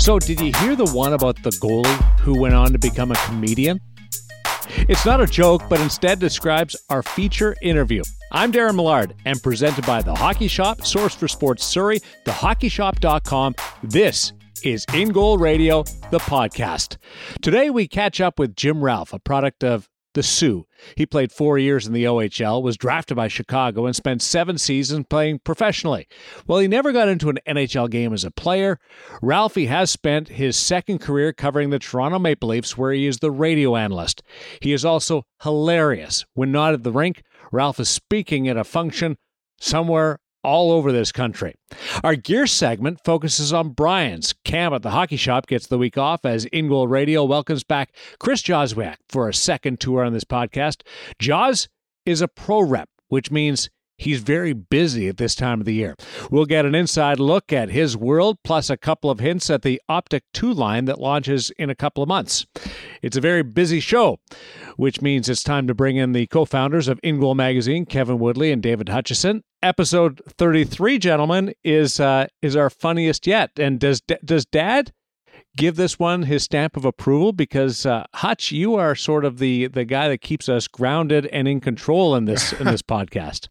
So, did you hear the one about the goalie who went on to become a comedian? It's not a joke, but instead describes our feature interview. I'm Darren Millard and presented by The Hockey Shop, source for sports Surrey, thehockeyshop.com. This is In Goal Radio, the podcast. Today we catch up with Jim Ralph, a product of the Soo. He played four years in the OHL, was drafted by Chicago, and spent seven seasons playing professionally. While he never got into an NHL game as a player, Ralphie has spent his second career covering the Toronto Maple Leafs, where he is the radio analyst. He is also hilarious. When not at the rink, Ralph is speaking at a function somewhere all over this country. Our gear segment focuses on Brian's. Cam at the hockey shop gets the week off as In Radio welcomes back Chris Joswiak for a second tour on this podcast. Jaws is a pro rep, which means He's very busy at this time of the year. We'll get an inside look at his world, plus a couple of hints at the Optik 2 line that launches in a couple of months. It's a very busy show, which means it's time to bring in the co founders of In Goal Magazine, Kevin Woodley and David Hutchison. Episode 33, gentlemen, is uh, is our funniest yet. And does, does Dad give this one his stamp of approval because uh, Hutch, you are sort of the the guy that keeps us grounded and in control in this in this podcast.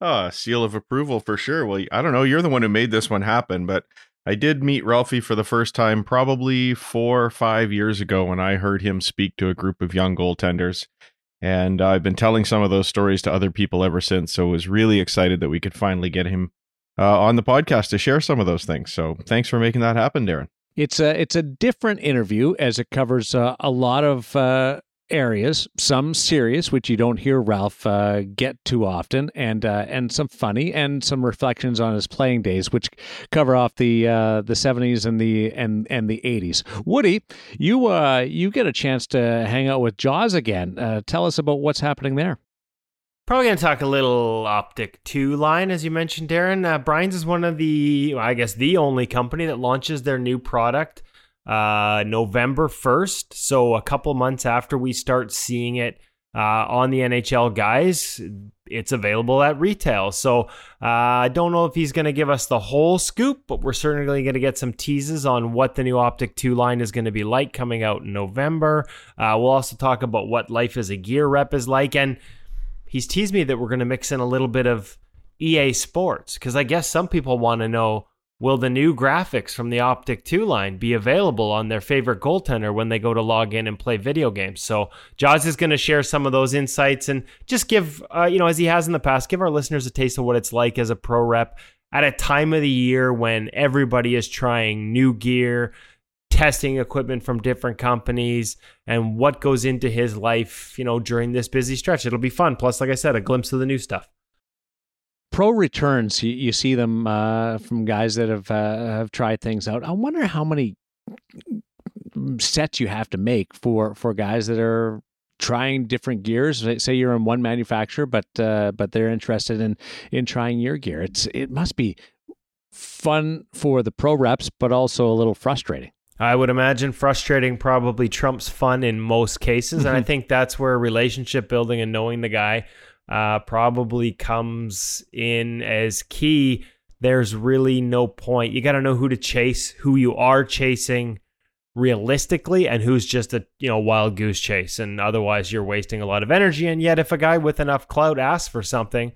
Oh, seal of approval for sure. Well, I don't know. You're the one who made this one happen, but I did meet Ralphie for the first time probably four or five years ago when I heard him speak to a group of young goaltenders. And I've been telling some of those stories to other people ever since. So was really excited that we could finally get him uh, on the podcast to share some of those things. So thanks for making that happen, Darren. It's a it's a different interview as it covers uh, a lot of uh, areas, some serious, which you don't hear Ralph uh, get too often, and uh, and some funny, and some reflections on his playing days, which cover off the uh, the seventies and the and and the eighties. Woody, you uh, you get a chance to hang out with Jaws again. Uh, tell us about what's happening there. Probably going to talk a little Optik 2 line, as you mentioned, Darren. Uh, Brian's is one of the, I guess, the only company that launches their new product uh, November 1st. So a couple months after we start seeing it uh, on the NHL guys, it's available at retail. So uh, I don't know if he's going to give us the whole scoop, but we're certainly going to get some teases on what the new Optik 2 line is going to be like coming out in November. Uh, we'll also talk about what life as a gear rep is like. And he's teased me that we're going to mix in a little bit of EA Sports because I guess some people want to know Will the new graphics from the Optik 2 line be available on their favorite goaltender when they go to log in and play video games? So Jaws is going to share some of those insights and just give, uh, you know, as he has in the past, give our listeners a taste of what it's like as a pro rep at a time of the year when everybody is trying new gear, testing equipment from different companies, and what goes into his life, you know, during this busy stretch. It'll be fun. Plus, like I said, a glimpse of the new stuff pro returns, you, you see them uh, from guys that have uh, have tried things out. I wonder how many sets you have to make for for guys that are trying different gears. Say you're in one manufacturer, but uh, but they're interested in in trying your gear. It's it must be fun for the pro reps, but also a little frustrating. I would imagine frustrating probably trumps fun in most cases, and I think that's where relationship building and knowing the guy uh, probably comes in as key. There's really no point. You got to know who to chase, who you are chasing realistically, and who's just a you know wild goose chase. And otherwise, you're wasting a lot of energy. And yet, if a guy with enough clout asks for something,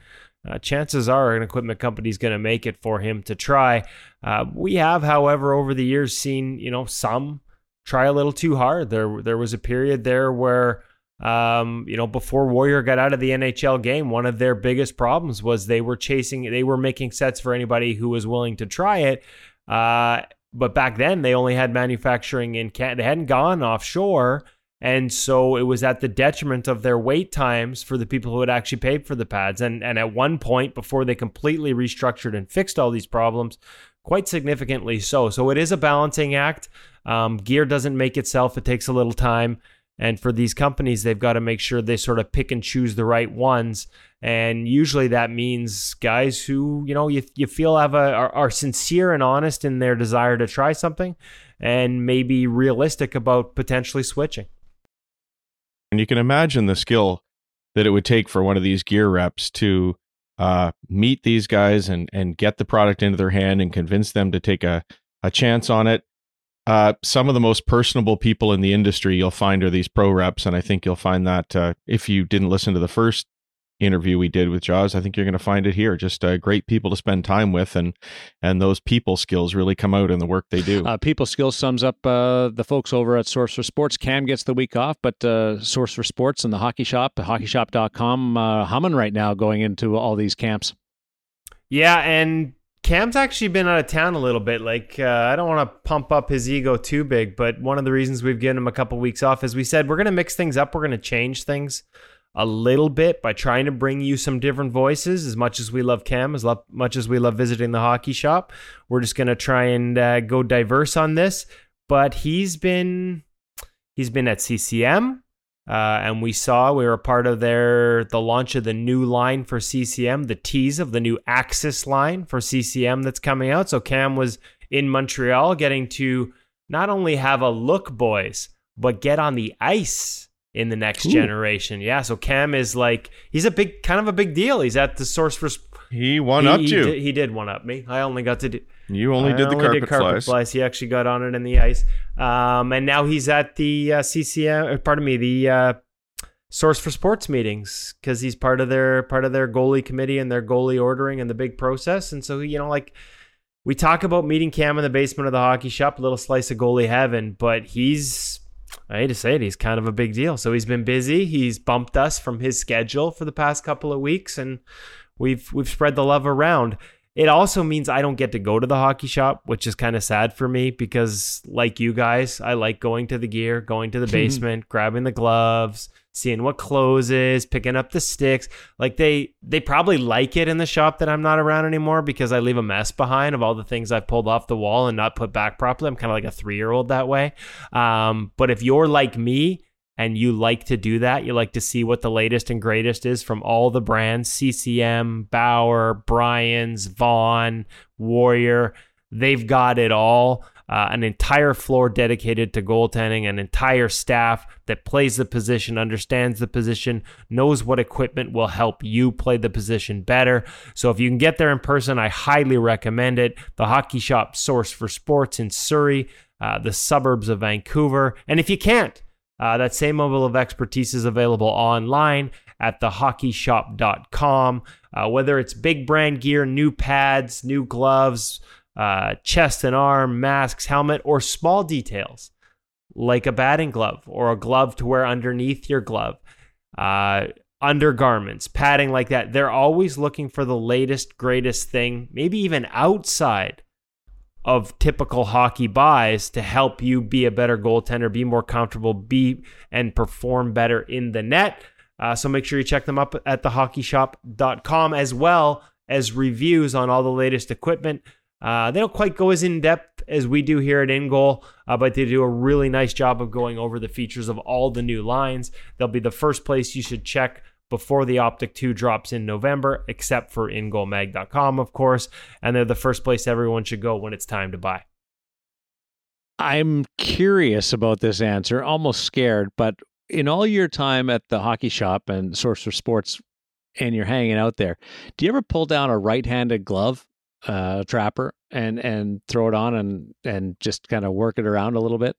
uh, chances are an equipment company is going to make it for him to try. Uh, we have, however, over the years seen you know some try a little too hard. There there was a period there where um, you know, before Warrior got out of the NHL game, one of their biggest problems was they were chasing, they were making sets for anybody who was willing to try it. Uh, but back then, they only had manufacturing in Canada. They hadn't gone offshore. And so it was at the detriment of their wait times for the people who had actually paid for the pads. And, and at one point, before they completely restructured and fixed all these problems, quite significantly so. So it is a balancing act. Um, gear doesn't make itself, it takes a little time. And for these companies, they've got to make sure they sort of pick and choose the right ones. And usually that means guys who, you know, you, you feel have a, are, are sincere and honest in their desire to try something and maybe realistic about potentially switching. And you can imagine the skill that it would take for one of these gear reps to uh, meet these guys and, and get the product into their hand and convince them to take a, a chance on it uh, some of the most personable people in the industry you'll find are these pro reps, and I think you'll find that uh, if you didn't listen to the first interview we did with Jaws, I think you're going to find it here. Just uh, great people to spend time with, and and those people skills really come out in the work they do. Uh, people skills sums up uh, the folks over at Source for Sports. Cam gets the week off, but uh, Source for Sports and the Hockey Shop, hockeyshop.com, uh, humming right now going into all these camps. Yeah, and Cam's actually been out of town a little bit. Like, uh, I don't want to pump up his ego too big, but one of the reasons we've given him a couple weeks off is we said we're going to mix things up. We're going to change things a little bit by trying to bring you some different voices. As much as we love Cam, as lo- much as we love visiting the hockey shop, we're just going to try and uh, go diverse on this. But he's been he's been at CCM. Uh, and we saw we were a part of their the launch of the new line for CCM, the tease of the new Axis line for CCM that's coming out. So Cam was in Montreal, getting to not only have a look, boys, but get on the ice in the next Ooh. generation. Yeah, so Cam is like he's a big kind of a big deal. He's at the source for. He one up you. Did, he did one up me. I only got to do. You only I did the only carpet, did carpet flies. flies. He actually got on it in the ice. Um, and now he's at the uh, CCM. Uh, pardon me, the uh, Source for Sports meetings because he's part of their part of their goalie committee and their goalie ordering and the big process. And so you know, like we talk about meeting Cam in the basement of the hockey shop, a little slice of goalie heaven, but he's I hate to say it, he's kind of a big deal. So he's been busy. He's bumped us from his schedule for the past couple of weeks, and we've we've spread the love around. It also means I don't get to go to the hockey shop, which is kind of sad for me because, like you guys, I like going to the gear, going to the basement, grabbing the gloves, seeing what closes, picking up the sticks. Like they they probably like it in the shop that I'm not around anymore because I leave a mess behind of all the things I've pulled off the wall and not put back properly. I'm kind of like a three year old that way. Um, but if you're like me and you like to do that, you like to see what the latest and greatest is from all the brands CCM, Bauer, Brian's, Vaughn, Warrior. They've got it all. Uh, an entire floor dedicated to goaltending, an entire staff that plays the position, understands the position, knows what equipment will help you play the position better. So if you can get there in person, I highly recommend it. The Hockey Shop Source for Sports in Surrey, uh, the suburbs of Vancouver. And if you can't, uh, that same level of expertise is available online at thehockeyshop.com. Uh, whether it's big brand gear, new pads, new gloves, uh, chest and arm, masks, helmet, or small details like a batting glove or a glove to wear underneath your glove, uh, undergarments, padding like that. They're always looking for the latest, greatest thing, maybe even outside of typical hockey buys to help you be a better goaltender, be more comfortable, be and perform better in the net. Uh, so make sure you check them up at thehockeyshop.com as well as reviews on all the latest equipment. Uh, they don't quite go as in depth as we do here at InGoal, uh, but they do a really nice job of going over the features of all the new lines. They'll be the first place you should check before the Optik 2 drops in November, except for ingoalmag.com, of course. And they're the first place everyone should go when it's time to buy. I'm curious about this answer, almost scared, but in all your time at the hockey shop and Source for Sports and you're hanging out there, do you ever pull down a right-handed glove uh, trapper and and throw it on and and just kind of work it around a little bit?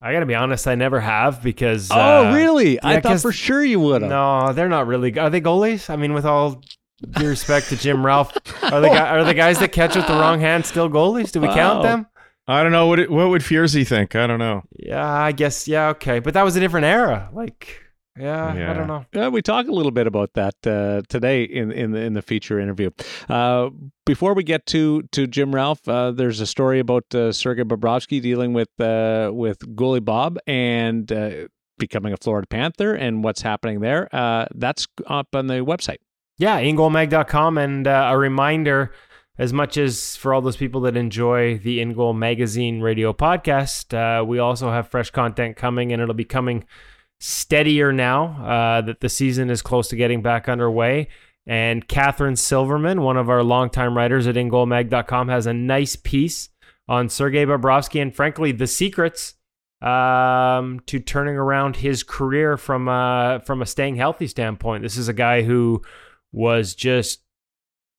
I gotta be honest, I never have because. Oh, uh, really? yeah, I thought for sure you would have. No, they're not really. Are they goalies? I mean, with all due respect to Jim Ralph, are the guy, are the guys that catch with the wrong hand still goalies? Do we count them? I don't know what it, what would Fierzy think. I don't know. Yeah, I guess. Yeah, okay, but that was a different era. Like, yeah, I don't know. Uh, we talk a little bit about that uh, today in in the in the feature interview. Uh, before we get to to Jim Ralph, uh, there's a story about uh, Sergei Bobrovsky dealing with uh, with goalie Bob and uh, becoming a Florida Panther and what's happening there. Uh, that's up on the website. Yeah, ingoalmag.com. And uh, a reminder as much as for all those people that enjoy the In Goal Magazine radio podcast, uh, we also have fresh content coming, and it'll be coming steadier now uh, that the season is close to getting back underway. And Catherine Silverman, one of our longtime writers at ingoalmag.com, has a nice piece on Sergei Bobrovsky and, frankly, the secrets um, to turning around his career from uh, from a staying healthy standpoint. This is a guy who was just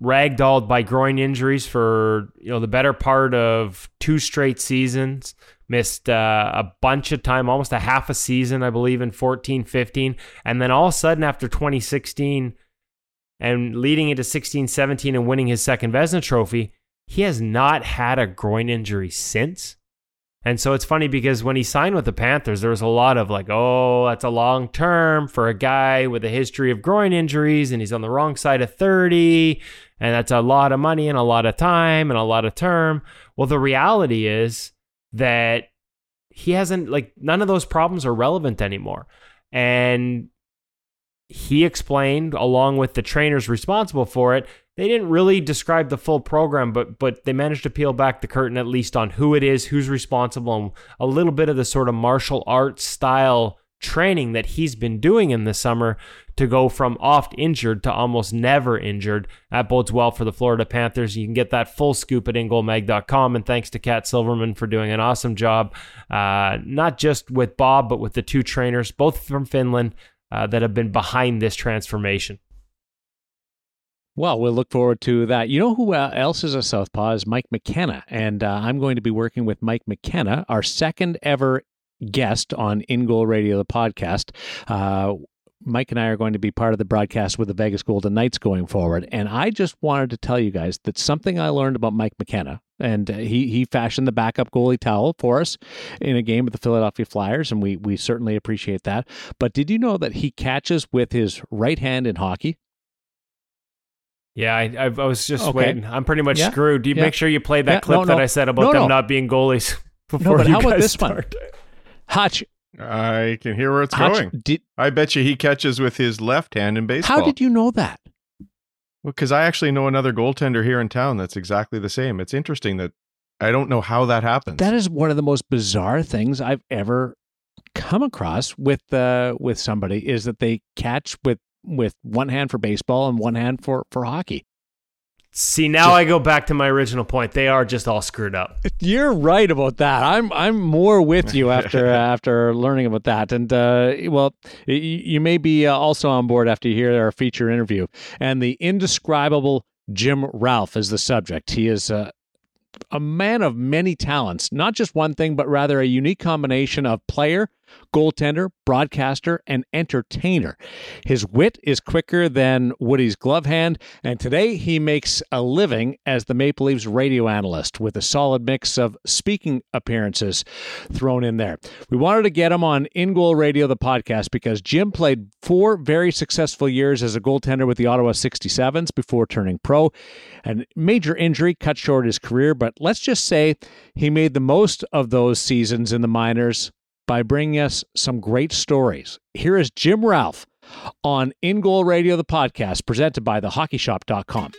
ragdolled by groin injuries for you know the better part of two straight seasons missed uh, a bunch of time almost a half a season i believe in 14 15 and then all of a sudden after 2016 and leading into 16 17 and winning his second Vezina trophy he has not had a groin injury since and so it's funny because when he signed with the Panthers, there was a lot of like, oh, that's a long term for a guy with a history of groin injuries and he's on the wrong side of 30. And that's a lot of money and a lot of time and a lot of term. Well, the reality is that he hasn't, like, none of those problems are relevant anymore. And he explained, along with the trainers responsible for it, they didn't really describe the full program, but but they managed to peel back the curtain at least on who it is, who's responsible, and a little bit of the sort of martial arts style training that he's been doing in the summer to go from oft injured to almost never injured. That bodes well for the Florida Panthers. You can get that full scoop at ingoalmag.com. And thanks to Cat Silverman for doing an awesome job, uh, not just with Bob, but with the two trainers, both from Finland, uh, that have been behind this transformation. Well, we'll look forward to that. You know who uh, else is a Southpaw is Mike McKenna. And uh, I'm going to be working with Mike McKenna, our second ever guest on In Goal Radio, the podcast. Uh, Mike and I are going to be part of the broadcast with the Vegas Golden Knights going forward. And I just wanted to tell you guys that something I learned about Mike McKenna, and uh, he he fashioned the backup goalie towel for us in a game with the Philadelphia Flyers, and we we certainly appreciate that. But did you know that he catches with his right hand in hockey? Yeah, I, I, was just okay. waiting. I'm pretty much yeah. screwed. Do you yeah. make sure you play that yeah. clip no, that. I said about no, them not being goalies before no, but you how guys about this start? one? Hutch, I can hear where it's Hutch, going. Did, I bet you he catches with his left hand in baseball. How did you know that? Well, because I actually know another goaltender here in town that's exactly the same. It's interesting that I don't know how that happens. That is one of the most bizarre things I've ever come across with uh, with somebody is that they catch with with one hand for baseball and one hand for for hockey. See, now I go back to my original point. They are just all screwed up. You're right about that. I'm I'm more with you after uh, after learning about that. And uh, well, you, you may be uh, also on board after you hear our feature interview. And the indescribable Jim Ralph is the subject. He is uh, a man of many talents, not just one thing, but rather a unique combination of player, goaltender, broadcaster, and entertainer. His wit is quicker than Woody's glove hand, and today he makes a living as the Maple Leafs radio analyst with a solid mix of speaking appearances thrown in there. We wanted to get him on In Goal Radio, the podcast, because Jim played four very successful years as a goaltender with the Ottawa 67s before turning pro. And major injury cut short his career, but let's just say he made the most of those seasons in the minors by bringing us some great stories. Here is Jim Ralph on In Goal Radio, the podcast presented by thehockeyshop.com.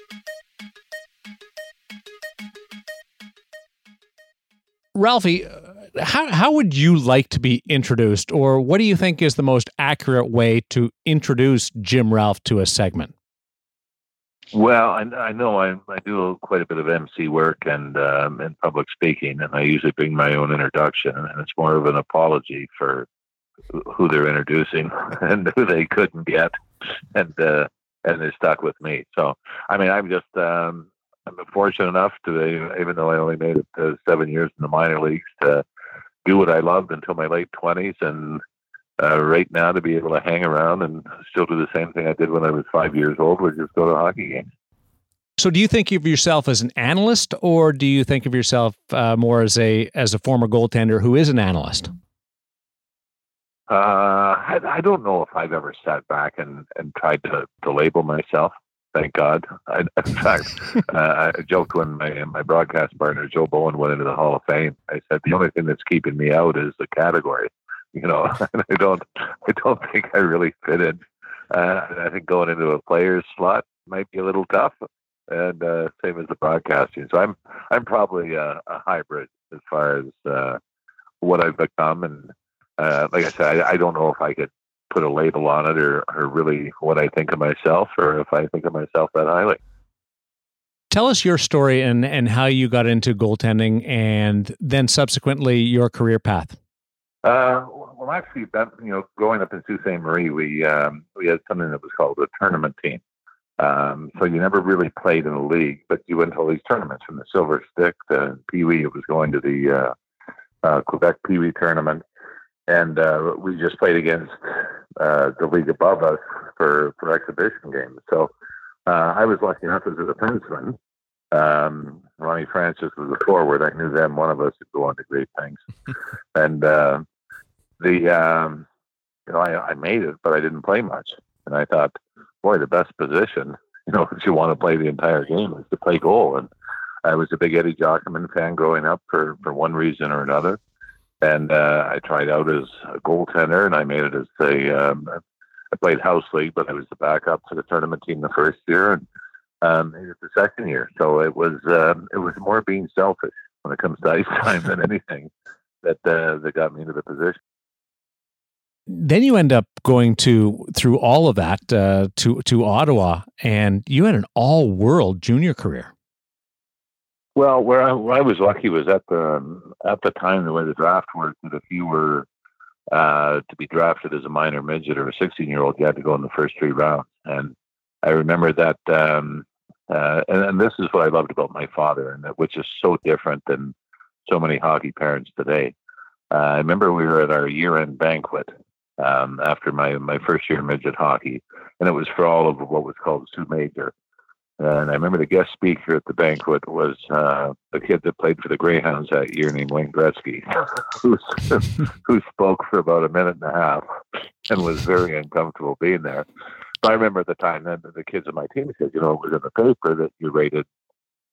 Ralphie, uh, how, how would you like to be introduced, or what do you think is the most accurate way to introduce Jim Ralph to a segment? Well, I, I know I, I do quite a bit of MC work and um, and public speaking, and I usually bring my own introduction, and it's more of an apology for who they're introducing and who they couldn't get, and uh, and they're stuck with me. So, I mean, I'm just um, I'm fortunate enough to, even though I only made it to seven years in the minor leagues, to do what I loved until my late twenties, and uh, right now to be able to hang around and still do the same thing I did when I was five years old, which is go to hockey games. So, do you think of yourself as an analyst, or do you think of yourself uh, more as a as a former goaltender who is an analyst? Uh, I, I, don't know if I've ever sat back and, and tried to, to label myself. Thank God. I, in fact, uh, I joked when my my broadcast partner Joe Bowen went into the Hall of Fame. I said the only thing that's keeping me out is the category you know, I don't, I don't think I really fit in. Uh, I think going into a player's slot might be a little tough, and uh, same as the broadcasting. So I'm, I'm probably a, a hybrid as far as uh, what I've become, and uh, like I said, I, I don't know if I could put a label on it or, or really what I think of myself, or if I think of myself that highly. Tell us your story and and how you got into goaltending, and then subsequently your career path. Uh, well, actually, that, you know, growing up in Sault Ste. Marie, we um, we had something that was called a tournament team, Um, so you never really played in a league, but you went to all these tournaments from the Silver Stick to Pee Wee. It was going to the uh, uh, Quebec Pee Wee tournament, and uh, we just played against uh, the league above us for for exhibition games. So uh, I was lucky enough as a defenseman. Um, Ronnie Francis was a forward. I knew then one of us would go on to great things, and uh, the um, you know I, I made it, but I didn't play much, and I thought boy, the best position, you know, if you want to play the entire game is to play goal. And I was a big Eddie Giacomin fan growing up for, for one reason or another. And uh, I tried out as a goaltender and I made it as a, um, I played house league, but I was the backup for the tournament team the first year and um, made it the second year. So it was, um, it was more being selfish when it comes to ice time than anything that, uh, that got me into the position then you end up going to through all of that uh, to to Ottawa, and you had an all world junior career. Well, where I, where I was lucky was at the at the time the way the draft worked that if you were uh, to be drafted as a minor midget or a 16 year old, you had to go in the first three rounds. And I remember that, um, uh, and, and, this is what I loved about my father, and that, which is so different than so many hockey parents today. Uh, I remember we were at our year end banquet, um, after my, my first year in midget hockey, and it was for all of what was called Soo Major. And I remember the guest speaker at the banquet was uh, a kid that played for the Greyhounds that year named Wayne Gretzky, who, spoke for about a minute and a half and was very uncomfortable being there. But I remember at the time then the kids on my team said, you know, it was in the paper that you rated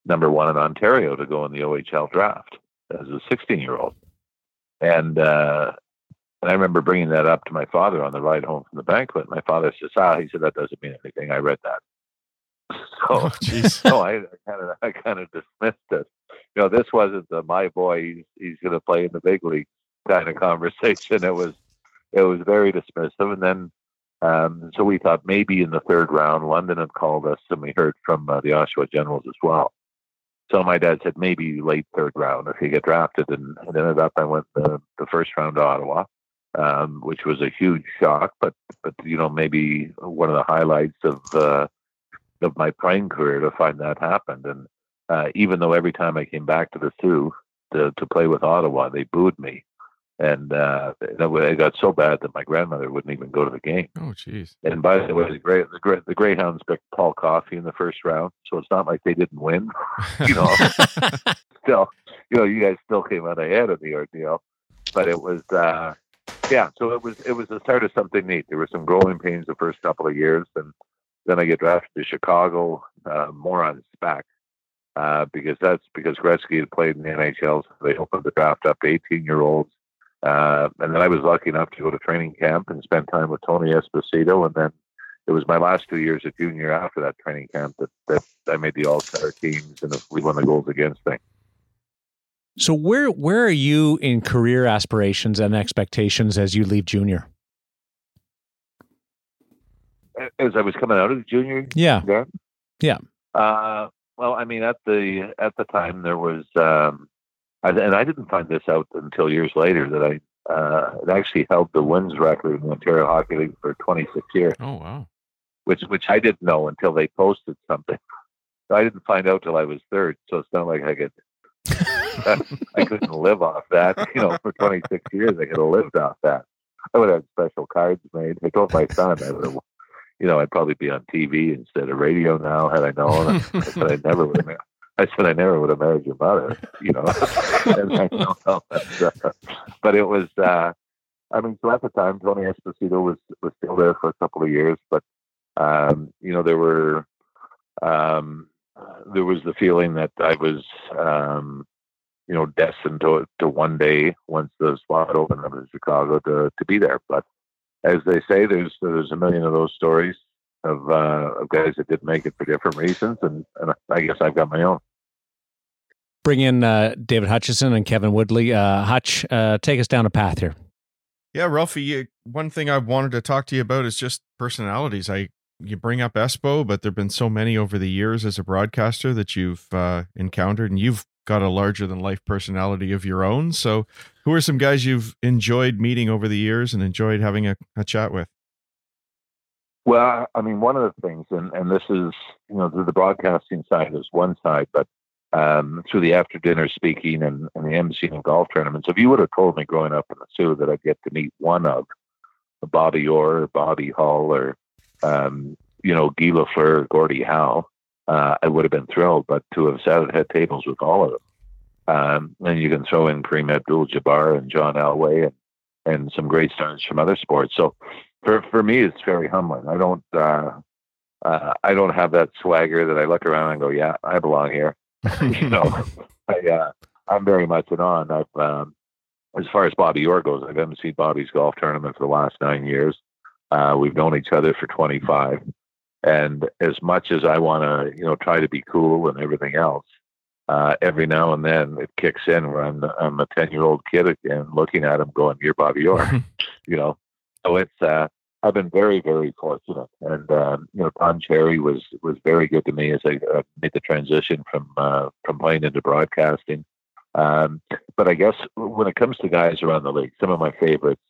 number one in Ontario to go in the OHL draft as a 16 year old. And uh, and I remember bringing that up to my father on the ride home from the banquet. My father says, "Ah," he said, "that doesn't mean anything. I read that." So, oh, so I kind of, I kind of dismissed it. You know, this wasn't the my boy. He's, he's going to play in the big league kind of conversation. It was, it was very dismissive. And then, um, so we thought maybe in the third round, London had called us, and we heard from uh, the Oshawa Generals as well. So my dad said maybe late third round if you get drafted, and, and ended up I went the, the first round to Ottawa um, which was a huge shock. But but you know maybe one of the highlights of uh, of my playing career to find that happened. And uh, even though every time I came back to the Soo to to play with Ottawa, they booed me. And uh, it got so bad that my grandmother wouldn't even go to the game. Oh, jeez! And by the way, the, Grey, the, the Greyhounds picked Paul Coffey in the first round, so it's not like they didn't win. you know, still, you know, you guys still came out ahead of the ordeal, but it was uh, yeah, so it was it was the start of something neat. There were some growing pains the first couple of years, and then I get drafted to Chicago, uh, more on spec, uh, because that's because Gretzky had played in the NHL. So they opened the draft up to 18 year olds, uh, and then I was lucky enough to go to training camp and spend time with Tony Esposito, and then it was my last two years at junior after that training camp that, that I made the All Star teams and we won the goals against thing. So where where are you in career aspirations and expectations as you leave junior? As I was coming out of junior, yeah, yeah. Uh, well, I mean, at the at the time there was, um, and I didn't find this out until years later that I uh, actually held the wins record in the Ontario Hockey League for 26 years. Oh wow! Which which I didn't know until they posted something. So I didn't find out till I was third. So it's not like I could I couldn't live off that. You know, for 26 years, I could have lived off that. I would have special cards made. I told my son I would have, you know, I'd probably be on TV instead of radio now had I known. I said I never would have. I said I never would have married your mother. You know, know. But it was. uh I mean, so at the time, Tony Esposito was was still there for a couple of years, but um, you know, there were um, there was the feeling that I was um, you know, destined to to one day once the spot opened up in Chicago to to be there. But as they say, there's there's a million of those stories of uh, of guys that didn't make it for different reasons, and, and I guess I've got my own. Bring in uh, David Hutchison and Kevin Woodley. Uh, Hutch, uh, take us down a path here. Yeah, Ralphie. One thing I wanted to talk to you about is just personalities. I you bring up Espo, but there've been so many over the years as a broadcaster that you've uh, encountered, and you've got a larger than life personality of your own. So, who are some guys you've enjoyed meeting over the years and enjoyed having a, a chat with? Well, I mean, one of the things, and, and this is, you know, the, the broadcasting side is one side, but um, through the after dinner speaking and, and the MC and golf tournaments, if you would have told me growing up in the Soo that I'd get to meet one of Bobby Orr, or Bobby Hull, or, um, you know, Guy Lafleur, Gordie Howe, uh, I would have been thrilled. But to have sat at head tables with all of them, um, and you can throw in Kareem Abdul-Jabbar and John Elway and, and some great stars from other sports. So for for me, it's very humbling. I don't uh, uh, I don't have that swagger that I look around and go, yeah, I belong here. you know, I uh, I'm very much an on. I've um, as far as Bobby Orr goes, I've emceed Bobby's golf tournament for the last nine years. Uh, we've known each other for 25. And as much as I want to, you know, try to be cool and everything else, uh, every now and then it kicks in where I'm, I'm a 10 year old kid again looking at him going, You're Bobby Orr, you know. So it's, uh, I've been very, very fortunate. And, um, you know, Don Cherry was, was very good to me as I uh, made the transition from, uh, from playing into broadcasting. Um, but I guess when it comes to guys around the league, some of my favorites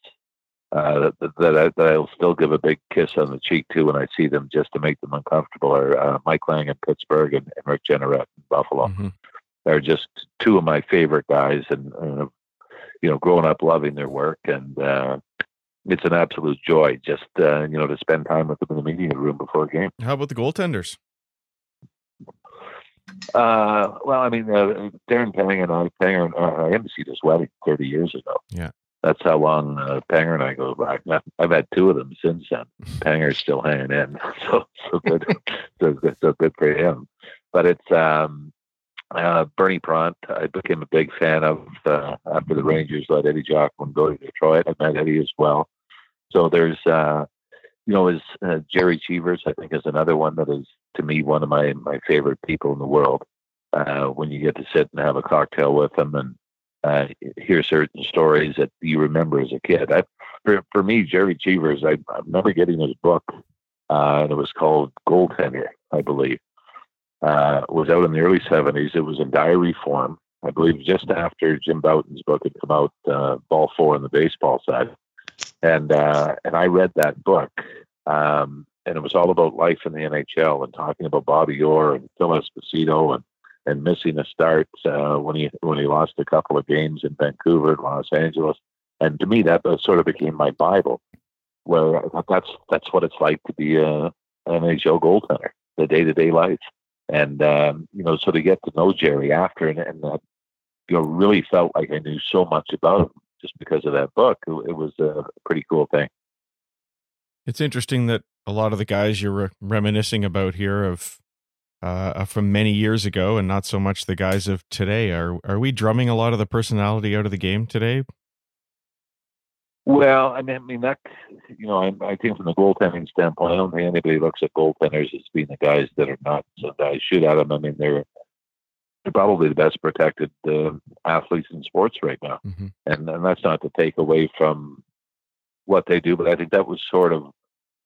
uh, that, that, I, that I'll still give a big kiss on the cheek to when I see them just to make them uncomfortable are uh, Mike Lange in Pittsburgh and, and Rick Jeanneret in Buffalo. Mm-hmm. They're just two of my favorite guys, and, and you know, growing up loving their work, and uh, it's an absolute joy just uh, you know to spend time with them in the media room before a game. How about the goaltenders? Uh, well, I mean, uh, Darren Pang and I, Panger, uh, I emceed his wedding 30 years ago. Yeah. That's how long uh, Panger and I go back. I've had two of them since then. Panger's still hanging in, so so good, so good, so good for him. But it's um, uh, Bernie Parent. I became a big fan of uh, after the Rangers let Eddie Giacomin go to Detroit. I met Eddie as well. So there's, uh, you know, is uh, Gerry Cheevers. I think is another one that is to me one of my my favorite people in the world. Uh, when you get to sit and have a cocktail with them and uh, hear certain stories that you remember as a kid. I, for for me, Gerry Cheevers, I, I remember getting his book, uh, and it was called Goaltender, I believe. Uh, was out in the early '70s. It was in diary form, I believe, just after Jim Bouton's book had come out, uh, Ball Four on the baseball side, and uh, and I read that book. Um, and it was all about life in the NHL and talking about Bobby Orr and Phil Esposito and and missing a start uh, when he when he lost a couple of games in Vancouver and Los Angeles. And to me, that, sort of became my Bible, where that's that's what it's like to be a, an NHL goaltender, the day to day life. And um, you know, so to get to know Gerry after, and, and that, you know, really felt like I knew so much about him just because of that book. It, it was a pretty cool thing. It's interesting that a lot of the guys you're re- reminiscing about here of uh, from many years ago, and not so much the guys of today. Are are we drumming a lot of the personality out of the game today? Well, I mean, I mean that you know, I, I think from the goaltending standpoint, I don't think anybody looks at goaltenders as being the guys that are not so guys shoot at them. I mean, they're they're probably the best protected uh, athletes in sports right now, mm-hmm. and and that's not to take away from what they do, but I think that was sort of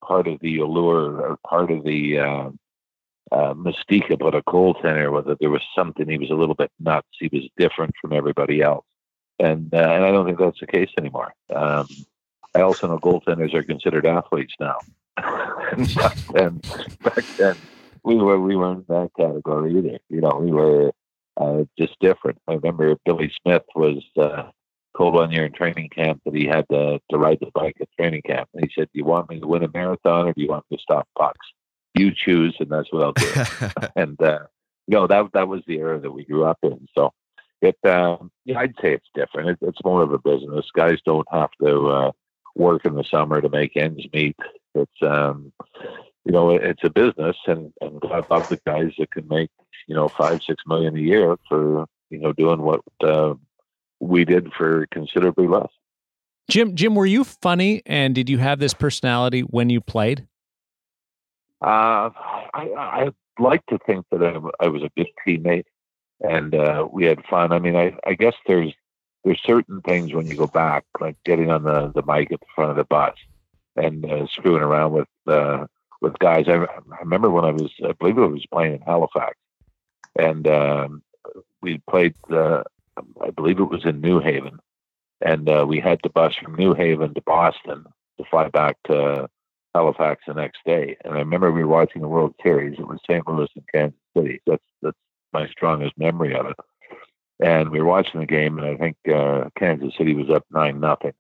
part of the allure or part of the uh, uh, mystique about a goaltender was that there was something he was a little bit nuts. He was different from everybody else, and uh, and I don't think that's the case anymore. Um, I also know goaltenders are considered athletes now, and back then we were we weren't in that category either. You know, we were uh, just different. I remember Billy Smith was uh, told one year in training camp that he had to, to ride the bike at training camp, and he said, "Do you want me to win a marathon or do you want me to stop pucks?" You choose, and that's what I'll do. and uh, you know that that was the era that we grew up in. So it, uh, yeah, I'd say it's different. It, it's more of a business. Guys don't have to uh, work in the summer to make ends meet. It's um, you know, it's a business, and and I love the guys that can make you know five six million a year for you know doing what uh, we did for considerably less. Jim, Jim, were you funny, and did you have this personality when you played? Uh, I, I like to think that I, I was a good teammate and uh, we had fun. I mean, I, I guess there's there's certain things when you go back, like getting on the, the mic at the front of the bus and uh, screwing around with uh, with guys. I, I remember when I was, I believe I was playing in Halifax, and um, we played. Uh, I believe it was in New Haven, and uh, we had to bus from New Haven to Boston to fly back to Halifax the next day. And I remember we were watching the World Series. It was St. Louis and Kansas City. That's that's my strongest memory of it. And we were watching the game, and I think uh, Kansas City was up nine nothing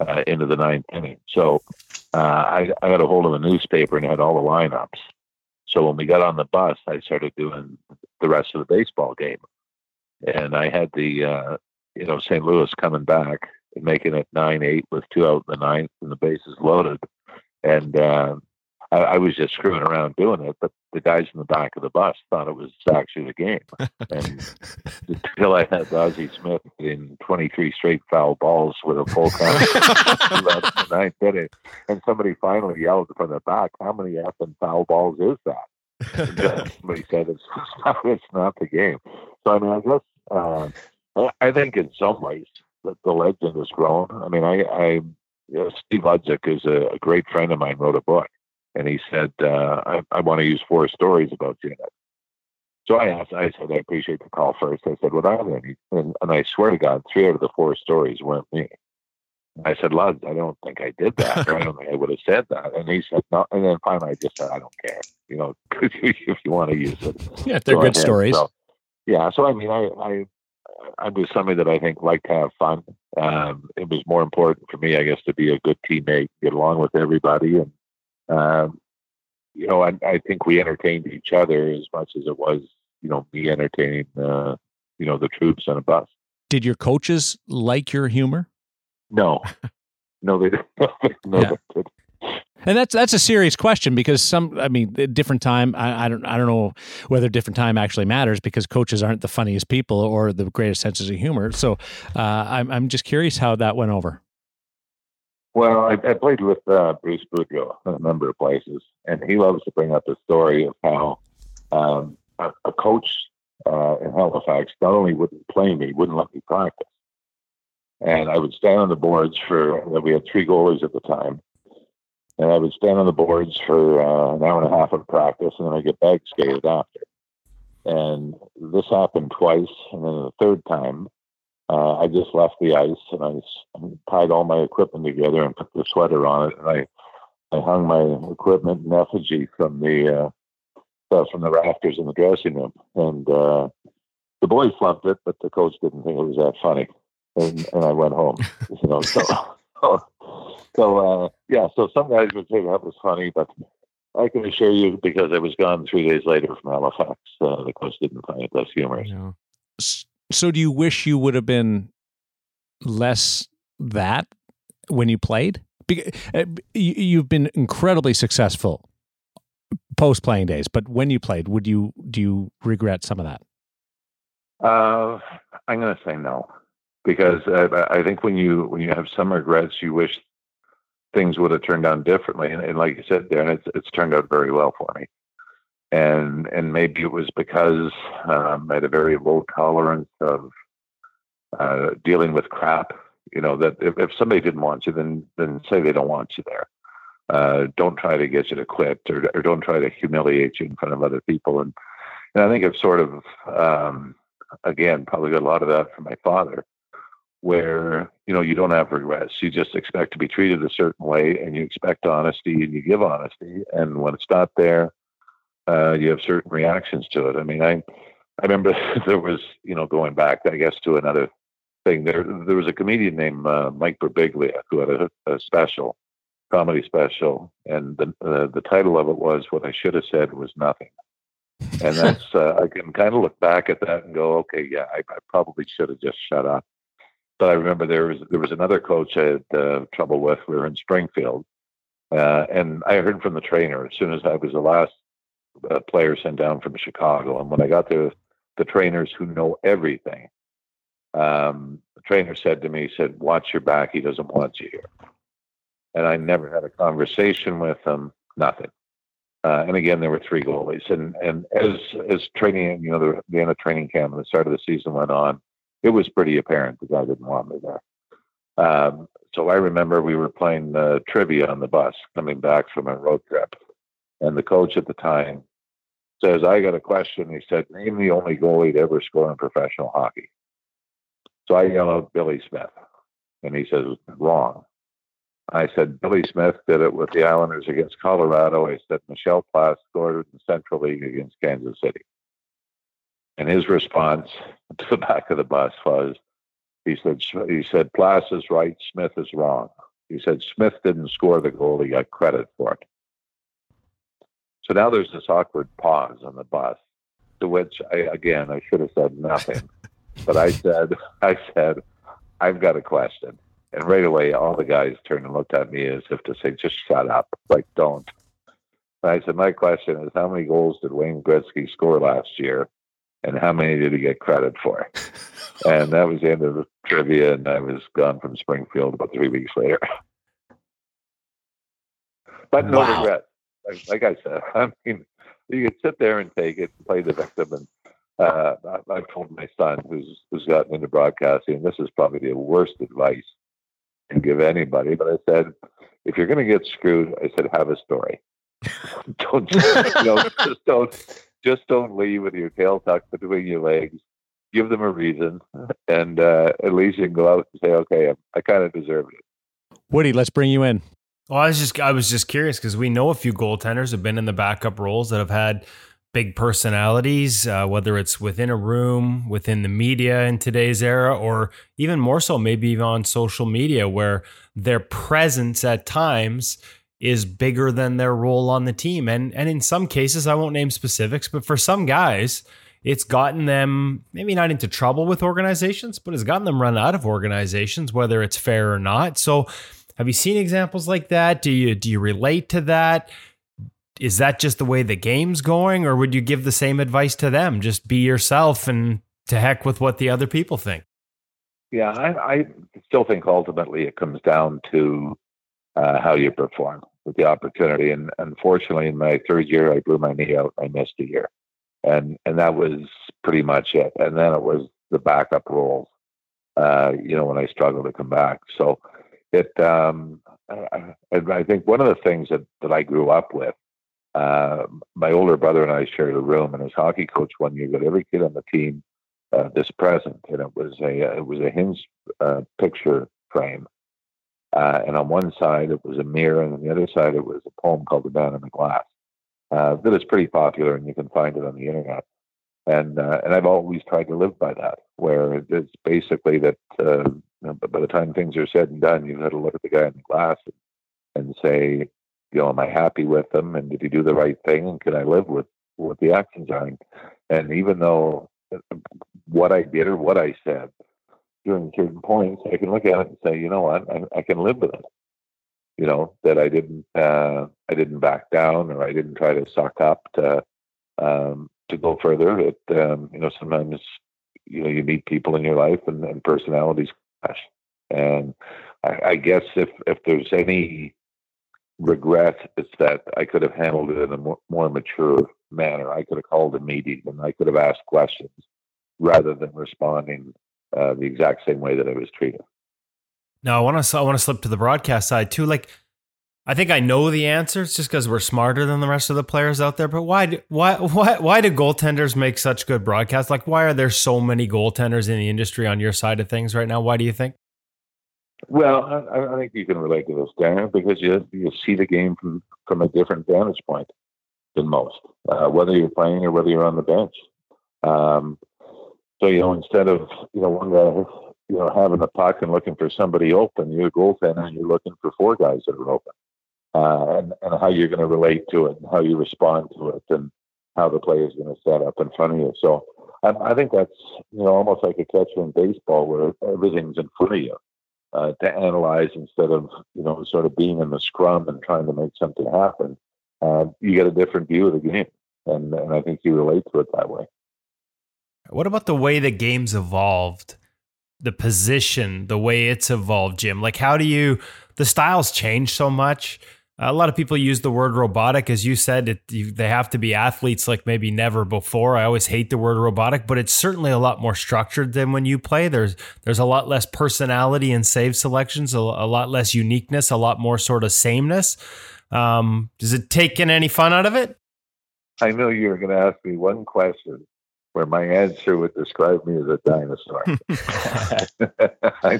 uh, into the ninth inning. So uh, I, I got a hold of a newspaper and had all the lineups. So when we got on the bus, I started doing the rest of the baseball game, and I had the uh, you know St. Louis coming back and making it nine eight with two out in the ninth and the bases loaded, and uh, I, I, was just screwing around doing it. But the guys in the back of the bus thought it was actually the game, and until I had Ozzie Smith in twenty three straight foul balls with a full count ninth inning, and somebody finally yelled from the back, "How many effing foul balls is that?" somebody said it's not, it's not the game. So I mean, I guess uh, I think in some ways that the legend has grown. I mean, I, I you know, Steve Ludzik is a, a, great friend of mine. Wrote a book, and he said uh, I, I want to use four stories about Janet. So I asked. I said I appreciate the call first. I said what are they? And, and I swear to God, three out of the four stories weren't me. I said, Lud, I don't think I did that. I don't think I would have said that. And he said, no. And then finally, I just said, I don't care. You know, if you want to use it. Yeah, they're good stories. So, yeah. So, I mean, I, I, I'm just somebody that I think liked to have fun. Um, it was more important for me, I guess, to be a good teammate, get along with everybody. And, um, you know, I, I think we entertained each other as much as it was, you know, me entertaining, uh, you know, the troops on a bus. Did your coaches like your humor? No, no, they didn't. no, yeah. they And that's that's a serious question because some, I mean, different time. I, I, don't I don't know whether different time actually matters because coaches aren't the funniest people or the greatest senses of humor. So uh, I'm I'm just curious how that went over. Well, I, I played with uh, Bruce Boudreau a number of places, and he loves to bring up the story of how um, a, a, coach uh, in Halifax not only wouldn't play me, wouldn't let me practice. And I would stand on the boards for, we had three goalies at the time. And I would stand on the boards for uh, an hour and a half of practice, and then I get bag skated after. And this happened twice. And then the third time, uh, I just left the ice and I, I tied all my equipment together and put the sweater on it. And I, I hung my equipment in effigy from the, uh, from the rafters in the dressing room. And uh, the boys loved it, but the coach didn't think it was that funny and, and I went home. You know, so so, uh, yeah. So some guys would say that was funny, but I can assure you, because I was gone three days later from Halifax, uh, the coach didn't find it less humorous. Yeah. So, do you wish you would have been less that when you played? Uh, you've been incredibly successful post playing days, but when you played, would you do you regret some of that? Uh, I'm going to say no because I, I think when you when you have some regrets, you wish things would have turned out differently. And, and like you said, Darren, it's it's turned out very well for me. And and maybe it was because um, I had a very low tolerance of uh, dealing with crap. You know that if, if somebody didn't want you, then then say they don't want you there. Uh, don't try to get you to quit, or, or don't try to humiliate you in front of other people. And and I think I've sort of um, again probably got a lot of that from my father where you know you don't have regrets. You just expect to be treated a certain way and you expect honesty and you give honesty. And when it's not there uh, you have certain reactions to it. I mean i i remember there was you know going back i guess to another thing. There there was a comedian named uh, mike birbiglia who had a, a, special comedy special and the uh, the title of it was what i should have said was nothing. And that's uh, i can kind of look back at that and go okay yeah i, I probably should have just shut up but I remember there was there was another coach I had uh, trouble with. We were in Springfield, uh, and I heard from the trainer as soon as I was the last uh, player sent down from Chicago. And when I got there, the trainers who know everything, um, the trainer said to me, he "said Watch your back. He doesn't want you here." And I never had a conversation with him. Nothing. Uh, and again, there were three goalies, and and as as training, you know, the, the end of training camp and the start of the season went on, it was pretty apparent the guy didn't want me there. Um, so I remember we were playing uh, trivia on the bus coming back from a road trip, and the coach at the time says, "I got a question." He said, "Name the only goalie to ever score in professional hockey." So I yell out Billy Smith, and he says, "Wrong." I said Billy Smith did it with the Islanders against Colorado. I said Michel Plasse scored in the Central League against Kansas City. And his response to the back of the bus was, he said, he said, Plasse is right, Smith is wrong. He said Smith didn't score the goal; he got credit for it. So now there's this awkward pause on the bus, to which I again I should have said nothing, but I said, I said, I've got a question. And right away, all the guys turned and looked at me as if to say, just shut up. Like, don't. And I said, my question is, how many goals did Wayne Gretzky score last year? And how many did he get credit for? and that was the end of the trivia. And I was gone from Springfield about three weeks later. but no wow. regret. Like, like, I said, I mean, you could sit there and take it, play the victim, and uh, I, I told my son, who's who's gotten into broadcasting, and this is probably the worst advice can give anybody. But I said, if you're going to get screwed, I said, have a story. don't you know, just don't just don't leave with your tail tucked between your legs. Give them a reason, and uh, at least you can go out and say, "Okay, I, I kind of deserved it." Woody, let's bring you in. Well, I was just I was just curious because we know a few goaltenders have been in the backup roles that have had big personalities, uh, whether it's within a room, within the media in today's era, or even more so, maybe even on social media, where their presence at times is bigger than their role on the team. And and in some cases, I won't name specifics, but for some guys, it's gotten them maybe not into trouble with organizations, but it's gotten them run out of organizations, whether it's fair or not. So have you seen examples like that? Do you do you relate to that? is that just the way the game's going, or would you give the same advice to them? Just be yourself and to heck with what the other people think. Yeah, I, I still think ultimately it comes down to uh, how you perform with the opportunity. And unfortunately, in my third year, I blew my knee out. I missed a year, and and that was pretty much it. And then it was the backup roles. Uh, you know, when I struggled to come back. So it, um, I, I think one of the things that that I grew up with uh, my older brother and I shared a room, and his hockey coach one year got every kid on the team uh, this present, and it was a it was a hinge uh, picture frame, uh, and on one side it was a mirror, and on the other side it was a poem called "The Man in the Glass." Uh, that is pretty popular, and you can find it on the internet. And uh, and I've always tried to live by that, where it's basically that by the time things are said and done, you've got to look at the guy in the glass and, and say, you know, am I happy with them? And did he do the right thing? And can I live with what the actions are? And even though what I did or what I said during certain points, I can look at it and say, you know what, I, I can live with it. You know that I didn't, uh, I didn't back down, or I didn't try to suck up to um, to go further. It, um, you know, sometimes you know you meet people in your life and, and personalities clash. And I, I guess if if there's any regret is that I could have handled it in a more, more mature manner. I could have called a meeting and I could have asked questions rather than responding uh, the exact same way that I was treated. Now I want to I want to slip to the broadcast side too. Like I think I know the answers just because we're smarter than the rest of the players out there. But why do, why why why do goaltenders make such good broadcasts? Like why are there so many goaltenders in the industry on your side of things right now? Why do you think? Well, I, I, think you can relate to this, Darren, because you you see the game from from a different vantage point than most, uh, whether you're playing or whether you're on the bench. Um, so you know, instead of you know one guy you know having the puck and looking for somebody open, you're a goaltender and you're looking for four guys that are open, uh, and and how you're going to relate to it and how you respond to it and how the play is going to set up in front of you. So I, I think that's you know almost like a catcher in baseball where everything's in front of you uh, to analyze instead of you know sort of being in the scrum and trying to make something happen. Uh, you get a different view of the game, and, and I think you relate to it that way. What about the way the game's evolved? The position, the way it's evolved, Jim. Like, how do you? The styles change so much a lot of people use the word robotic, as you said. It, you, they have to be athletes like maybe never before. I always hate the word robotic, but it's certainly a lot more structured than when you play. There's there's a lot less personality in save selections, a, a lot less uniqueness, a lot more sort of sameness. Um, does it take in any fun out of it? I know you're going to ask me one question where my answer would describe me as a dinosaur. I,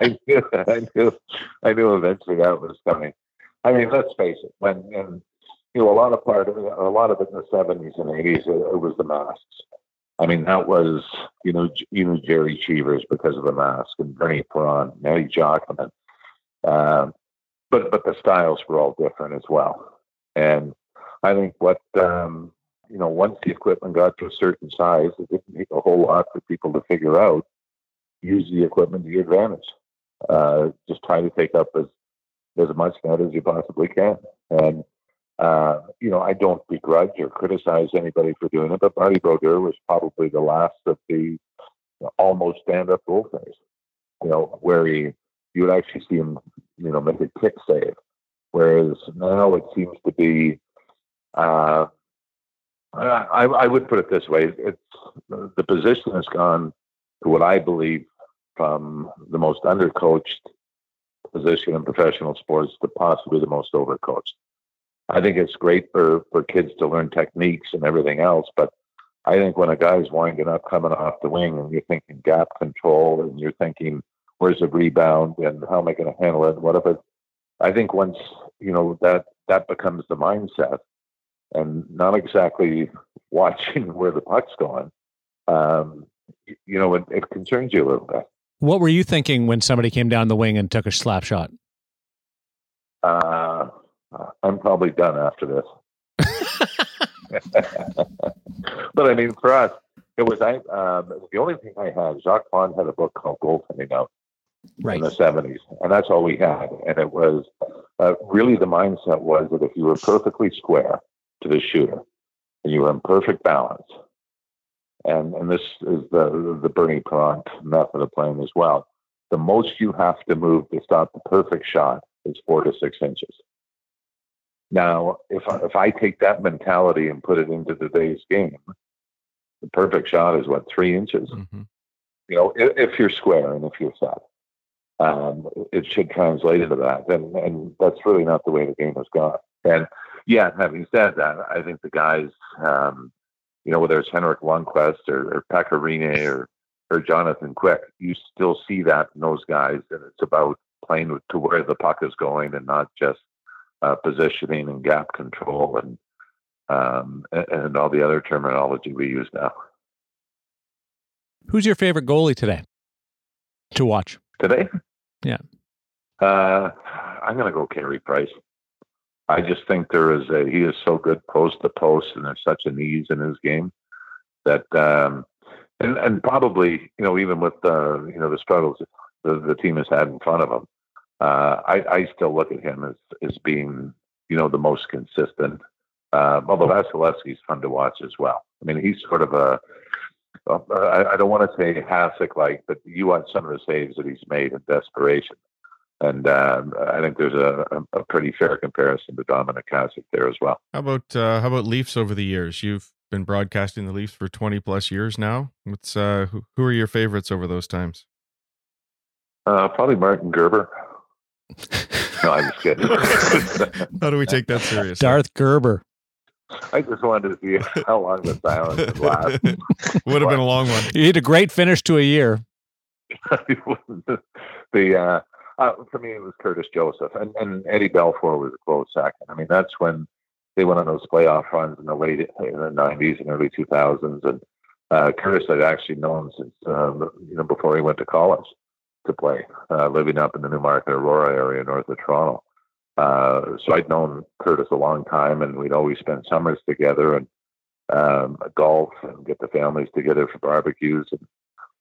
I, knew, I knew, I knew eventually that was coming. I mean, let's face it. When and you know, a lot of part of it, a lot of it in the seventies and eighties, it, it was the masks. I mean, that was you know, you know Gerry Cheevers because of the mask, and Bernie Parent, Eddie Giacomin. Um, but but the styles were all different as well. And I think what um, you know, once the equipment got to a certain size, it didn't take a whole lot for people to figure out. Use the equipment to your advantage. Uh, just try to take up as as much net as you possibly can. And uh, you know, I don't begrudge or criticize anybody for doing it, but Marty Brodeur was probably the last of the almost stand-up goaltenders. You know, where he you would actually see him, you know, make a kick save, whereas now it seems to be. Uh, I, I would put it this way: it's the position has gone to what I believe from the most undercoached position in professional sports to possibly the most overcoached. I think it's great for, for kids to learn techniques and everything else, but I think when a guy's winding up coming off the wing and you're thinking gap control and you're thinking where's the rebound and how am I going to handle it? What if it? I think once you know that that becomes the mindset, and not exactly watching where the puck's going, um, you know, it, it concerns you a little bit. What were you thinking when somebody came down the wing and took a slap shot? Uh, I'm probably done after this. but I mean, for us, it was I. Um, the only thing I had. Jacques Plante had a book called Goaltending Out right. in the 70s. And that's all we had. And it was uh, really the mindset was that if you were perfectly square to the shooter and you were in perfect balance, and, and this is the, the Bernie Parent method of playing as well, the most you have to move to stop the perfect shot is four to six inches. Now, if I, if I take that mentality and put it into today's game, the perfect shot is what three inches. Mm-hmm. You know, if, if, you're square and if you're set um, it should translate into that. And, and that's really not the way the game has gone. And yeah, having said that, I think the guys, um, you know, whether it's Henrik Lundqvist or, or Pekka or, or Jonathan Quick, you still see that in those guys. And it's about playing to where the puck is going and not just uh, positioning and gap control and, um, and, and all the other terminology we use now. Who's your favorite goalie today to watch? Today? Yeah. Uh, I'm going to go Carey Price. I just think there is a he is so good post to post, and there's such an ease in his game that, um, and and probably you know even with the you know the struggles the, the team has had in front of him, uh, I I still look at him as as being you know the most consistent. Uh, although Vasilevskiy's fun to watch as well. I mean, he's sort of a I, don't want to say Hasek like, but you want some of the saves that he's made in desperation. And um, I think there's a, a, pretty fair comparison to Dominic Hasek there as well. How about uh, how about Leafs over the years? You've been broadcasting the Leafs for 20 plus years now. What's uh, who, who are your favorites over those times? Uh, probably Martin Gerber. no, I'm just kidding. how do we take that seriously? Darth Gerber. I just wanted to see how long the silence would last. would have been a long one. You had a great finish to a year. the uh, uh, for me it was Curtis Joseph and, and Eddie Belfour was a close second. I mean that's when they went on those playoff runs in the late in the nineties and early two thousands and uh, Curtis I'd actually known since um, you know before he went to college to play, uh, living up in the Newmarket Aurora area north of Toronto. Uh, so I'd known Curtis a long time, and we'd always spend summers together and um, golf and get the families together for barbecues. And,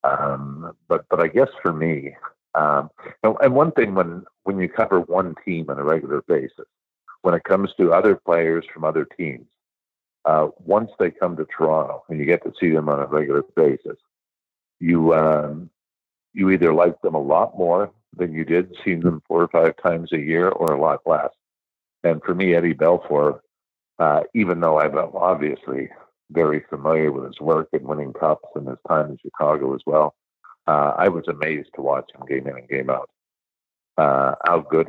um, but but I guess for me, um, and one thing when when you cover one team on a regular basis, when it comes to other players from other teams, uh, once they come to Toronto and you get to see them on a regular basis, you um, you either like them a lot more than you did seeing them four or five times a year or a lot less. And for me, Eddie Belfour, uh, even though I'm obviously very familiar with his work and winning cups and his time in Chicago as well, uh, I was amazed to watch him game in and game out. Uh, how good,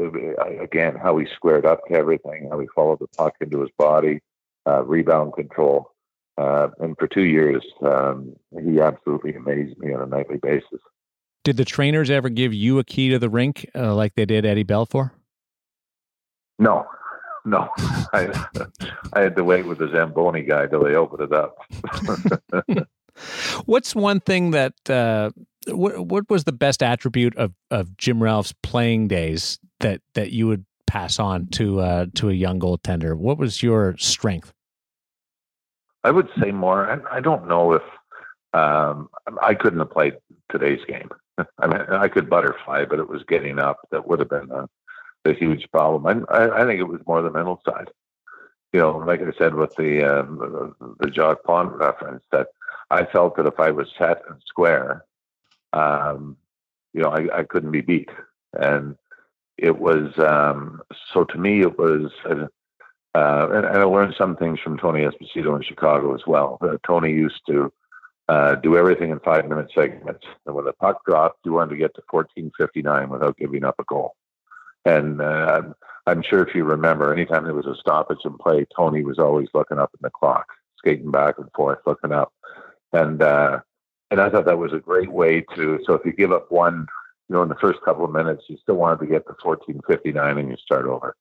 again, how he squared up to everything, how he followed the puck into his body, uh, rebound control. Uh, and for two years, um, he absolutely amazed me on a nightly basis. Did the trainers ever give you a key to the rink uh, like they did Eddie Belfour? No, no. I, I had to wait with the Zamboni guy till they opened it up. What's one thing that uh, what what was the best attribute of, of Jim Ralph's playing days that that you would pass on to uh, to a young goaltender? What was your strength? I would say more. I, I don't know if um, I couldn't have played today's game. I mean, I could butterfly, but it was getting up that would have been a, a huge problem. I, I, think it was more the mental side. You know, like I said with the um, the, Jacques Plante reference, that I felt that if I was set and square, um, you know, I, I couldn't be beat, and it was um, so to me it was. Uh, and, and, I learned some things from Tony Esposito in Chicago as well. Uh, Tony used to uh, do everything in five minute segments. And when the puck dropped, you wanted to get to 1459 without giving up a goal. And uh, I'm sure if you remember, anytime there was a stoppage in play, Tony was always looking up at the clock, skating back and forth, looking up. And uh, and I thought that was a great way to. So if you give up one, you know, in the first couple of minutes, you still wanted to get to 1459 and you start over.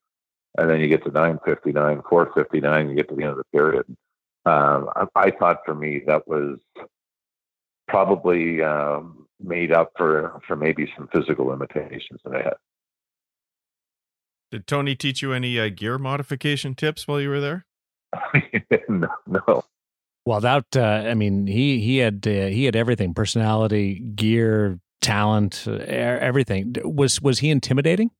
And then you get to 959, 459, you get to the end of the period. Um, I, I thought for me that was probably um, made up for for maybe some physical limitations that I had. Did Tony teach you any uh, gear modification tips while you were there? no, no. Well, that uh, I mean, he he had uh, he had everything: personality, gear, talent, uh, everything. Was was he intimidating?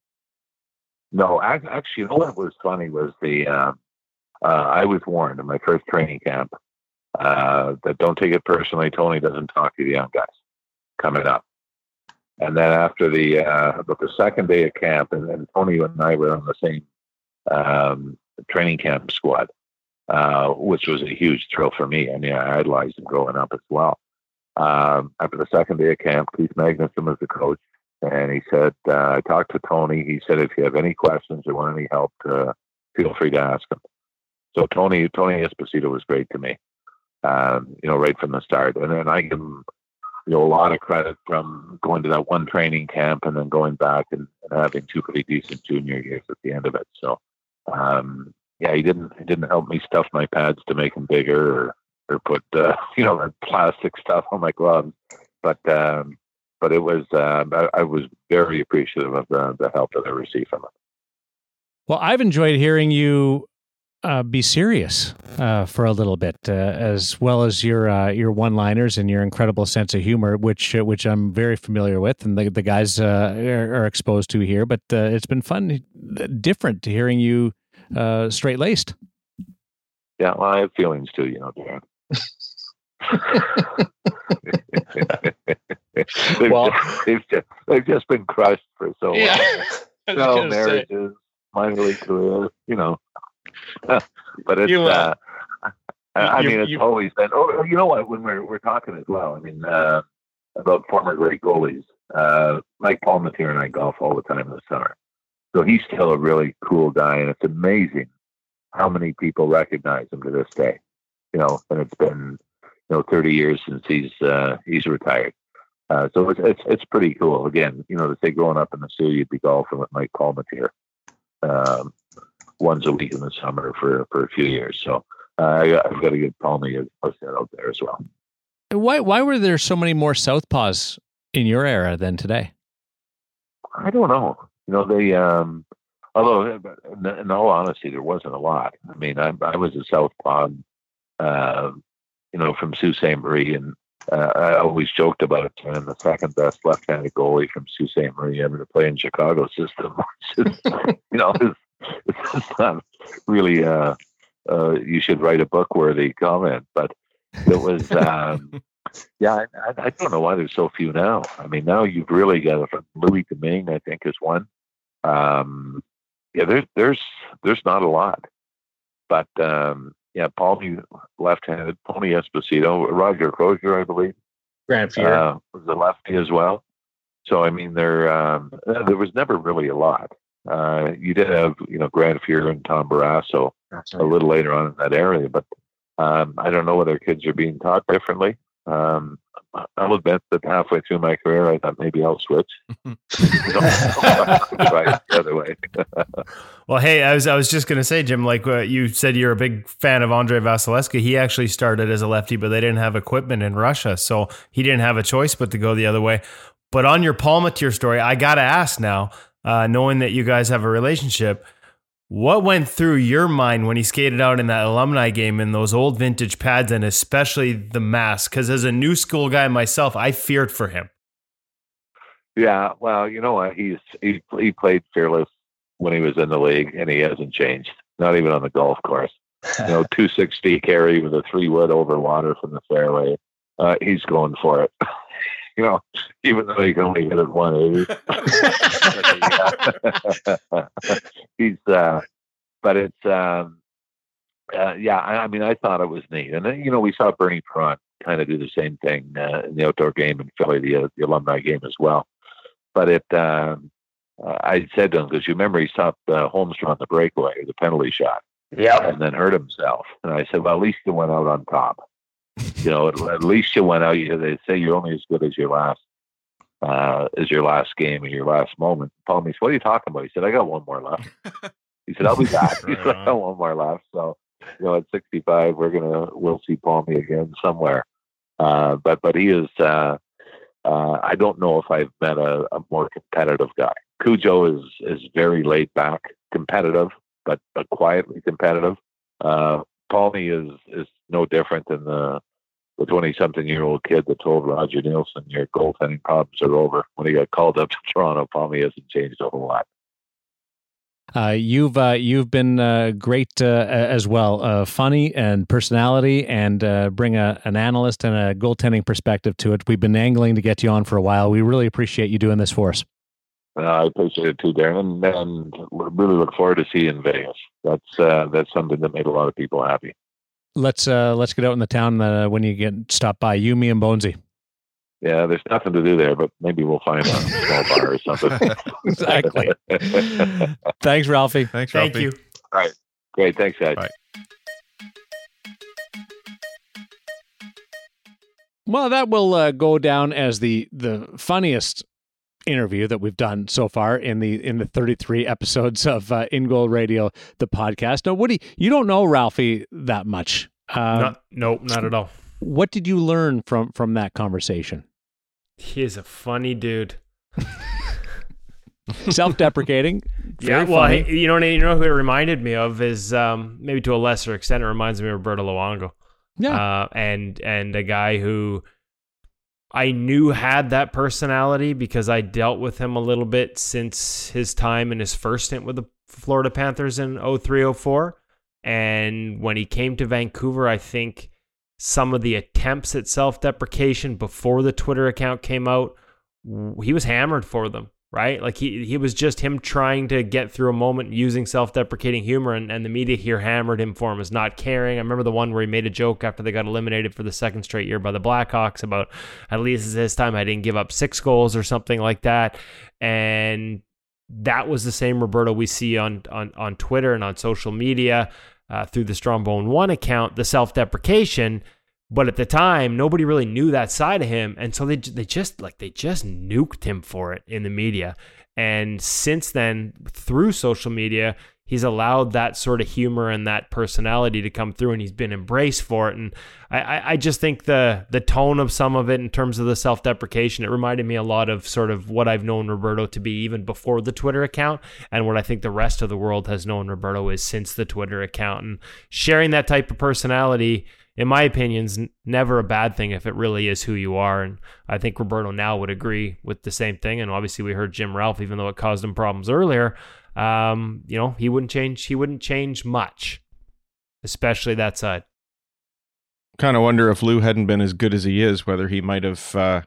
No, actually, you know what was funny was the uh, uh, I was warned in my first training camp uh, that don't take it personally. Tony doesn't talk to the young guys coming up. And then after the uh, about the second day of camp, and, and Tony and I were on the same um, training camp squad, uh, which was a huge thrill for me. I mean, I idolized him growing up as well. Um, after the second day of camp, Keith Magnuson was the coach, and he said, uh, "I talked to Tony. He said if you have any questions or want any help, uh, feel free to ask him." So Tony Tony Esposito was great to me um, you know, right from the start. And then I give him, you know, a lot of credit from going to that one training camp and then going back and, and having two pretty decent junior years at the end of it. So, um, yeah, he didn't he didn't help me stuff my pads to make them bigger or or put uh, you know the plastic stuff on my gloves, but um, but it was uh, I, I was very appreciative of the, the help that I received from him. Well, I've enjoyed hearing you uh, be serious uh, for a little bit, uh, as well as your uh, your one liners and your incredible sense of humor, which uh, which I'm very familiar with, and the the guys uh, are, are, exposed to here. But it's been fun, different to hearing you straight laced. Yeah, well, I have feelings too, you know, Darren. they've, well, just, they've, just, they've just been crushed for so long. Yeah, no marriages, minor league career, you know. but it's. You, uh, uh, I you, mean, it's you, always been. Oh, you know what? When we're we're talking as well, I mean, uh, about former great goalies. Uh, Mike Palmateer and I golf all the time in the summer, so he's still a really cool guy, and it's amazing how many people recognize him to this day. You know, and it's been you know 30 years since he's uh, he's retired. Uh, so it's, it's it's pretty cool. Again, you know, to say growing up in the city, you'd be golfing with Mike Palmateer. Um, once a week in the summer for for a few years. So uh, I've got a good Palmy out there as well. Why why were there so many more southpaws in your era than today? I don't know. You know, they um, although in all honesty, there wasn't a lot. I mean, I, I was a southpaw, uh, you know, from Sault Ste. Marie, and uh, I always joked about it being the second best left-handed goalie from Sault Ste. Marie ever to play in Chicago system. you know, it's not really uh, uh, you should write a book worthy comment, but it was. Um, yeah, I, I, don't know why there's so few now. I mean, now you've really got from Louis Domingue, I think, is one. Um, yeah, there's there's there's not a lot, but um, yeah, Palmy left-handed, Tony Esposito, Roger Crozier, I believe, Grant Fuhr uh, was a lefty as well. So I mean, there um, there was never really a lot. Uh, you did have, you know, Grant Fuhr and Tom Barrasso a little later on in that area, but Um, I don't know whether kids are being taught differently. Um, I'll admit that halfway through my career, I thought maybe I'll switch. the other way. well, hey, I was I was just gonna say, Jim, like uh, you said, you're a big fan of Andre Vasilevskiy. He actually started as a lefty, but they didn't have equipment in Russia, so he didn't have a choice but to go the other way. But on your Palmateer story, I gotta ask now, uh, knowing that you guys have a relationship what went through your mind when he skated out in that alumni game in those old vintage pads and especially the mask? Because as a new school guy myself, I feared for him. Yeah, well, you know what? He's he he played fearless when he was in the league, and he hasn't changed. Not even on the golf course. You know, two sixty carry with a three wood over water from the fairway. Uh, he's going for it. you know, even though he can only hit it 180. He's, uh, but it's, um, uh, yeah, I, I, mean, I thought it was neat. And then, you know, we saw Bernie Parent kind of do the same thing uh, in the outdoor game in Philly, the, uh, the alumni game as well. But it, um, uh, I said to him, because you remember he stopped uh, Holmstrom on the breakaway, the penalty shot. Yeah. And then hurt himself. And I said, well, at least he went out on top you know, at, at, least you went out. You, they say you're only as good as your last, uh, as your last game and your last moment. Palmy, what are you talking about? He said, I got one more left. he said, I'll be back. he said, I got one more left. So, you know, at 65, we're gonna we'll see Palmy again somewhere. Uh, but but he is. Uh, uh, I don't know if I've met a, a more competitive guy. Cujo is is very laid back, competitive, but, but quietly competitive. Uh, Palmy is is no different than the the 20 something year old kid that told Roger Neilson your goaltending problems are over when he got called up to Toronto. Palmy hasn't changed a whole lot. Uh, you've uh, you've been uh, great uh, as well, uh, funny and personality, and uh, bring a, an analyst and a goaltending perspective to it. We've been angling to get you on for a while. We really appreciate you doing this for us. I appreciate it too, Darren, and, and really look forward to seeing you in Vegas. That's that's something that made a lot of people happy let's uh let's get out in the town uh, when you get stop by you, me, and Bonesy. Yeah, there's nothing to do there, but maybe we'll find a small bar or something. exactly. Thanks, Ralphie. Thanks, Ralphie. Thank you. All right. Great. Thanks, guys. Bye. Well, that will uh, go down as the the funniest interview that we've done so far in the in the 33 episodes of uh, In Goal Radio, the podcast. Now, Woody, you don't know Ralphie that much. Uh, not, nope, not at all. What did you learn from from that conversation? He is a funny dude. Self-deprecating. yeah, well, funny. you know, you know who it reminded me of is um, maybe to a lesser extent, it reminds me of Roberto Luongo. Yeah, uh, and and a guy who I knew had that personality because I dealt with him a little bit since his time in his first stint with the Florida Panthers in 0304. And when he came to Vancouver, I think some of the attempts at self deprecation before the Twitter account came out, he was hammered for them right? Like he he was just him trying to get through a moment using self-deprecating humor and, and the media here hammered him for him as not caring. I remember the one where he made a joke after they got eliminated for the second straight year by the Blackhawks about at least this time I didn't give up six goals or something like that. And that was the same Roberto we see on on, on Twitter and on social media uh, through the Strombone One account, the self-deprecation but at the time, nobody really knew that side of him, and so they they just like they just nuked him for it in the media. And since then, through social media, he's allowed that sort of humor and that personality to come through, and he's been embraced for it. And I, I just think the the tone of some of it in terms of the self deprecation, it reminded me a lot of sort of what I've known Roberto to be even before the Twitter account, and what I think the rest of the world has known Roberto is since the Twitter account. And sharing that type of personality in my opinion, is never a bad thing if it really is who you are. And I think Roberto now would agree with the same thing. And obviously, we heard Jim Ralph, even though it caused him problems earlier. Um, you know, he wouldn't change. He wouldn't change much, especially that side. Kind of wonder if Lou hadn't been as good as he is, whether he might have uh,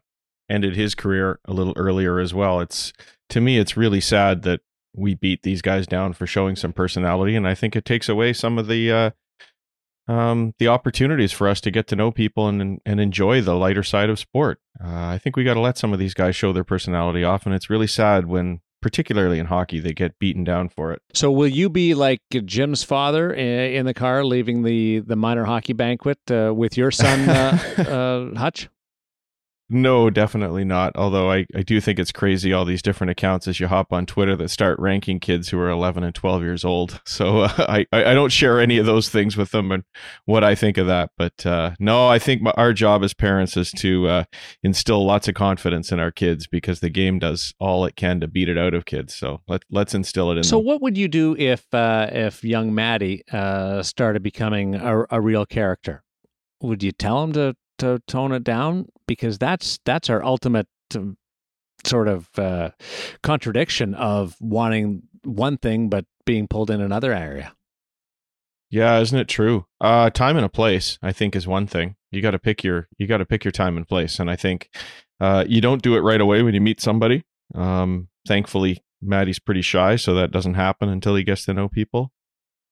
ended his career a little earlier as well. It's to me, it's really sad that we beat these guys down for showing some personality, and I think it takes away some of the uh, um, the opportunities for us to get to know people and and enjoy the lighter side of sport. Uh, I think we got to let some of these guys show their personality off, and it's really sad when particularly in hockey, they get beaten down for it. So, will you be like Jim's father in the car leaving the the minor hockey banquet uh, with your son uh, uh, Hutch? No, definitely not. Although I, I do think it's crazy all these different accounts as you hop on Twitter that start ranking kids who are 11 and 12 years old. So uh, I, I don't share any of those things with them and what I think of that. But uh, no, I think my, our job as parents is to uh, instill lots of confidence in our kids because the game does all it can to beat it out of kids. So let, let's instill it in So them. what would you do if uh, if young Maddie uh, started becoming a, a real character? Would you tell him to to tone it down because that's that's our ultimate um, sort of uh, contradiction of wanting one thing but being pulled in another area. Yeah, isn't it true? Uh, time and a place, I think, is one thing. You got to pick your you got to pick your time and place, and I think uh, you don't do it right away when you meet somebody. Um, thankfully, Maddie's pretty shy, so that doesn't happen until he gets to know people.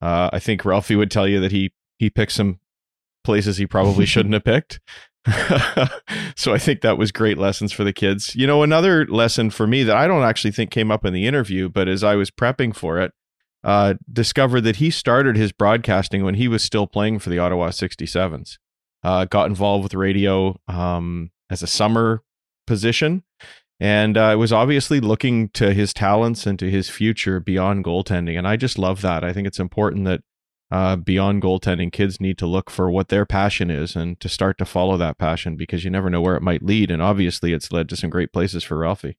Uh, I think Ralphie would tell you that he he picks some places he probably shouldn't have picked. so I think that was great lessons for the kids. You know, another lesson for me that I don't actually think came up in the interview, but as I was prepping for it, uh, discovered that he started his broadcasting when he was still playing for the Ottawa 67s. Uh, got involved with radio um, as a summer position and uh, was obviously looking to his talents and to his future beyond goaltending. And I just love that. I think it's important that uh, beyond goaltending, kids need to look for what their passion is and to start to follow that passion because you never know where it might lead. And obviously, it's led to some great places for Ralphie.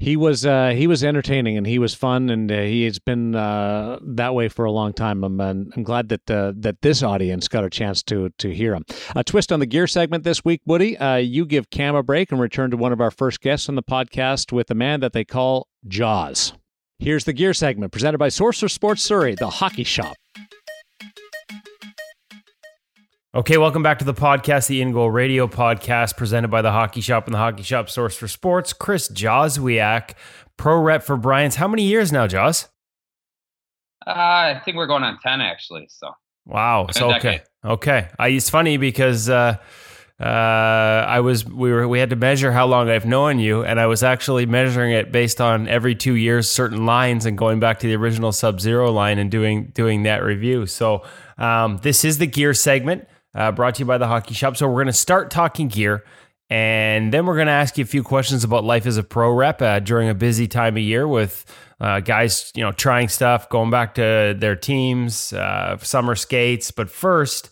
He was uh, he was entertaining and he was fun and uh, he has been uh, that way for a long time. I'm I'm glad that uh, that this audience got a chance to to hear him. A twist on the gear segment this week, Woody. Uh, you give Cam a break and return to one of our first guests on the podcast with a man that they call Jaws. Here's the gear segment presented by Source for Sports Surrey, the hockey shop. Okay, welcome back to the podcast, the In Goal Radio podcast, presented by the Hockey Shop and the Hockey Shop Source for Sports. Chris Joswiak, pro rep for Brian's. How many years now, Jaws? Uh, I think we're going on ten actually. So wow, so okay, okay. I, it's funny because uh, uh, I was we were we had to measure how long I've known you, and I was actually measuring it based on every two years certain lines and going back to the original Sub Zero line and doing doing that review. So um, this is the gear segment uh, brought to you by the Hockey Shop. So we're going to start talking gear. And then we're going to ask you a few questions about life as a pro rep uh, during a busy time of year with uh, guys, you know, trying stuff, going back to their teams, uh, summer skates. But first,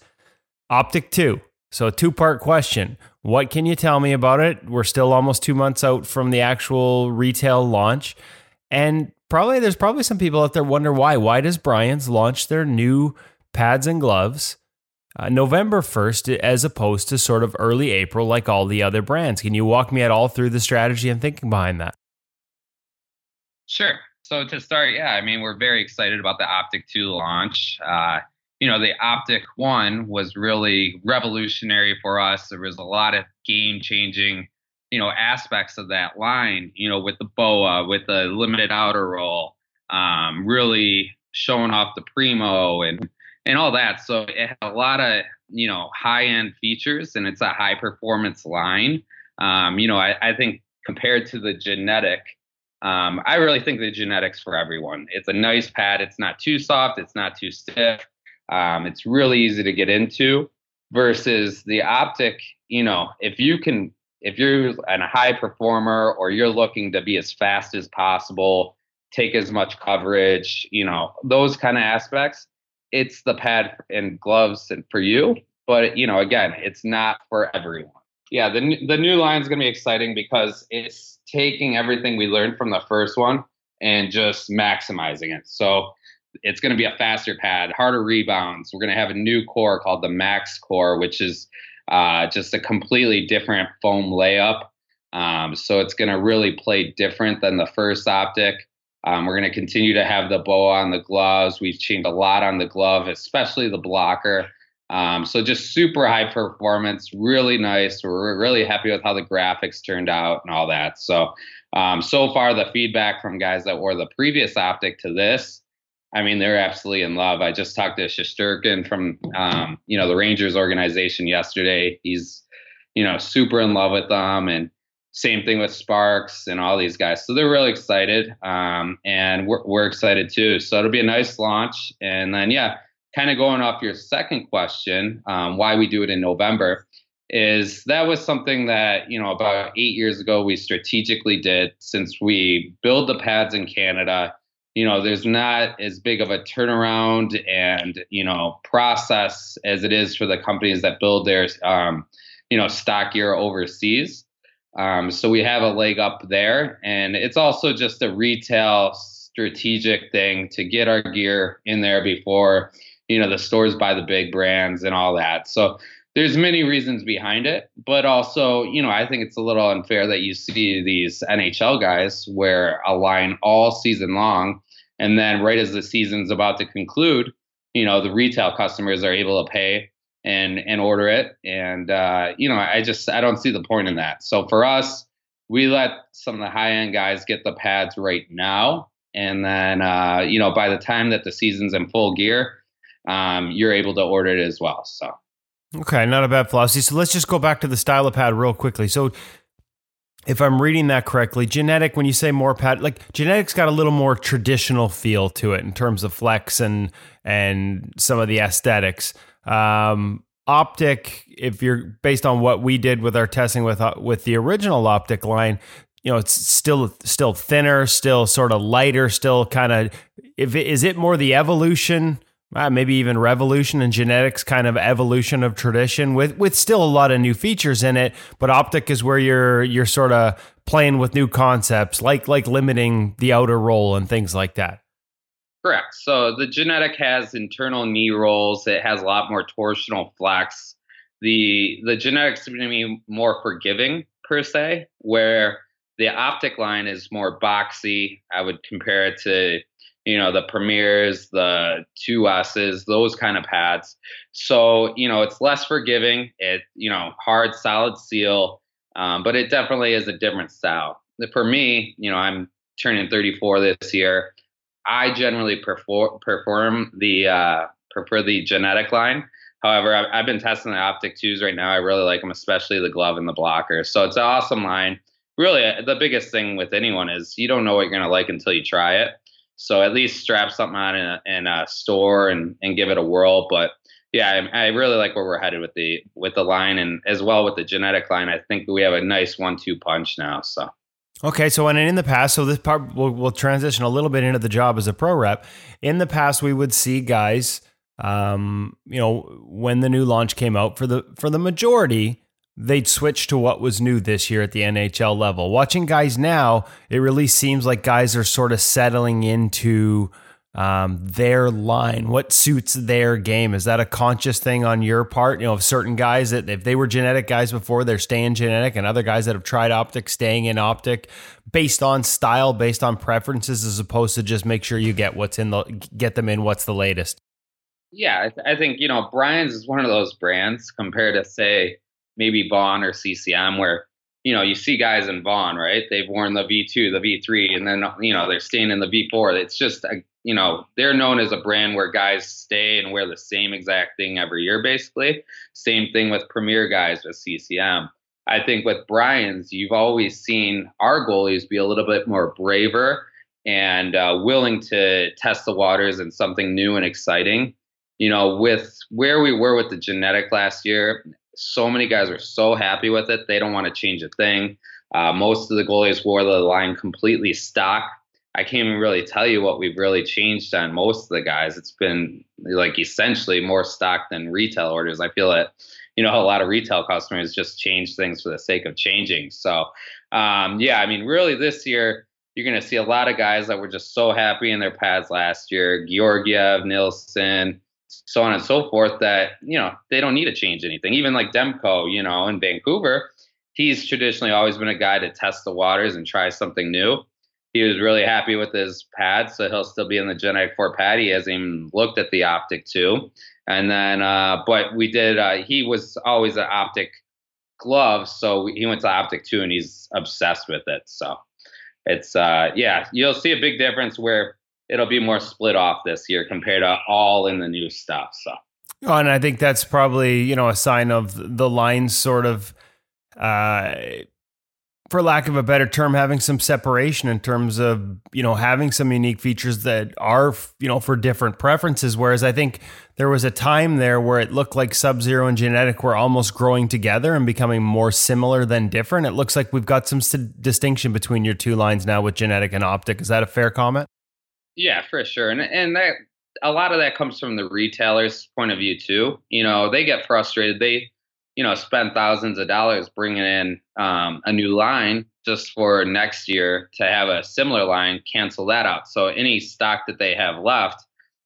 Optik 2. So, a two part question. What can you tell me about it? We're still almost two months out from the actual retail launch. And probably there's probably some people out there wonder why. Why does Brian's launch their new pads and gloves uh, November 1st as opposed to sort of early April like all the other brands. Can you walk me at all through the strategy and thinking behind that? Sure. So to start, yeah, I mean, we're very excited about the Optik 2 launch. Uh, you know, the Optik 1 was really revolutionary for us. There was a lot of game changing, you know, aspects of that line, you know, with the BOA, with the limited outer roll, um, really showing off the primo and and all that. So it had a lot of you know high end features, and it's a high performance line. Um, you know, I, I, think compared to the genetic, um, I really think the genetics for everyone. It's a nice pad. It's not too soft. It's not too stiff. Um, it's really easy to get into. Versus the optik, you know, if you can, if you're a high performer or you're looking to be as fast as possible, take as much coverage, you know, those kind of aspects it's the pad and gloves for you. But you know, again, it's not for everyone. Yeah, the the new line is going to be exciting because it's taking everything we learned from the first one and just maximizing it. So it's going to be a faster pad, harder rebounds. We're going to have a new core called the Max Core, which is uh, just a completely different foam layup. Um, so it's going to really play different than the first optik. Um, we're going to continue to have the boa on the gloves. We've changed a lot on the glove, especially the blocker. Um, so just super high performance, really nice. We're really happy with how the graphics turned out and all that. So, um, so far the feedback from guys that wore the previous optik to this, I mean, they're absolutely in love. I just talked to Shesterkin from, um, you know, the Rangers organization yesterday. He's, you know, super in love with them and same thing with Sparks and all these guys. So they're really excited, um, and we're we're excited too. So it'll be a nice launch, and then yeah, kind of going off your second question, um, why we do it in November is that was something that you know about eight years ago we strategically did since we build the pads in Canada you know there's not as big of a turnaround and you know process as it is for the companies that build their um, you know stock gear overseas. Um, so we have a leg up there and it's also just a retail strategic thing to get our gear in there before you know the stores buy the big brands and all that. So there's many reasons behind it but also you know i think it's a little unfair that you see these nhl guys wear a line all season long and then right as the season's about to conclude, you know, the retail customers are able to pay and and order it. And uh, you know, I just I don't see the point in that. So for us, we let some of the high end guys get the pads right now, and then uh, you know, by the time that the season's in full gear, um, you're able to order it as well. So. Okay, not a bad philosophy. So let's just go back to the style of pad real quickly. So if I'm reading that correctly, genetic, when you say more pat, like genetic's got a little more traditional feel to it in terms of flex and and some of the aesthetics. Um, optik, if you're based on what we did with our testing with uh, with the original optik line, you know, it's still still thinner, still sort of lighter, still kind of. If it, is it more the evolution uh, maybe even revolution and genetics kind of evolution of tradition with with still a lot of new features in it but optik is where you're you're sort of playing with new concepts like like limiting the outer roll and things like that. Correct. So the genetic has internal knee rolls it has a lot more torsional flex the the genetics going to be more forgiving per se where the optik line is more boxy. I would compare it to you know the premiers the two s's those kind of pads. So you know it's less forgiving it you know hard solid seal um, but it definitely is a different style. For me you know i'm turning 34 this year. I generally prefer perform the uh, prefer the genetic line. However I've, I've been testing the optik twos right now. I really like them especially the glove and the blocker. So it's an awesome line. Really the biggest thing with anyone is you don't know what you're going to like until you try it so at least strap something on in a, in a store and, and give it a whirl. But yeah, I, I, really like where we're headed with the with the line and as well with the genetic line. I think we have a nice one-two punch now. So. Okay, so when in the past, so this part we'll, we'll transition a little bit into the job as a pro rep. In the past, we would see guys, um, you know, when the new launch came out for the for the majority, they'd switch to what was new this year at the NHL level. Watching guys now, it really seems like guys are sort of settling into um, their line, what suits their game. Is that a conscious thing on your part? You know, of certain guys that if they were genetic guys before, they're staying genetic, and other guys that have tried optik, staying in optik, based on style, based on preferences, as opposed to just make sure you get what's in the get them in what's the latest. Yeah, I, th- I think you know Brian's is one of those brands compared to say maybe Vaughn or CCM, where you know you see guys in Vaughn, right? They've worn the V2, the V3, and then you know they're staying in the V4. It's just a, you know they're known as a brand where guys stay and wear the same exact thing every year, basically. Same thing with Premier guys with CCM. I think with Brian's, you've always seen our goalies be a little bit more braver and uh, willing to test the waters in something new and exciting. You know, with where we were with the genetic last year, so many guys are so happy with it. They don't want to change a thing. Uh, most of the goalies wore the line completely stock. I can't even really tell you what we've really changed on most of the guys. It's been like essentially more stock than retail orders. I feel that, you know, a lot of retail customers just change things for the sake of changing. So, um, yeah, I mean, really this year, you're going to see a lot of guys that were just so happy in their pads last year. Georgiev, Nilsson, so on and so forth that you know they don't need to change anything. Even like demko you know in vancouver he's traditionally always been a guy to test the waters and try something new. He was really happy with his pad so he'll still be in the genetic 4 pad. He hasn't even looked at the optik 2 and then uh, but we did uh, he was always an optik glove so he went to optik 2 and he's obsessed with it. So it's uh yeah you'll see a big difference where it'll be more split off this year compared to all in the new stuff. So. Oh, and I think that's probably you know a sign of the lines sort of uh, for lack of a better term, having some separation in terms of you know having some unique features that are you know for different preferences. Whereas I think there was a time there where it looked like Sub Zero and Genetic were almost growing together and becoming more similar than different. It looks like we've got some st- distinction between your two lines now with Genetic and Optik. Is that a fair comment? Yeah, for sure, and and that a lot of that comes from the retailer's point of view too. You know, they get frustrated. They you know, spend thousands of dollars bringing in um, a new line just for next year to have a similar line, cancel that out. So any stock that they have left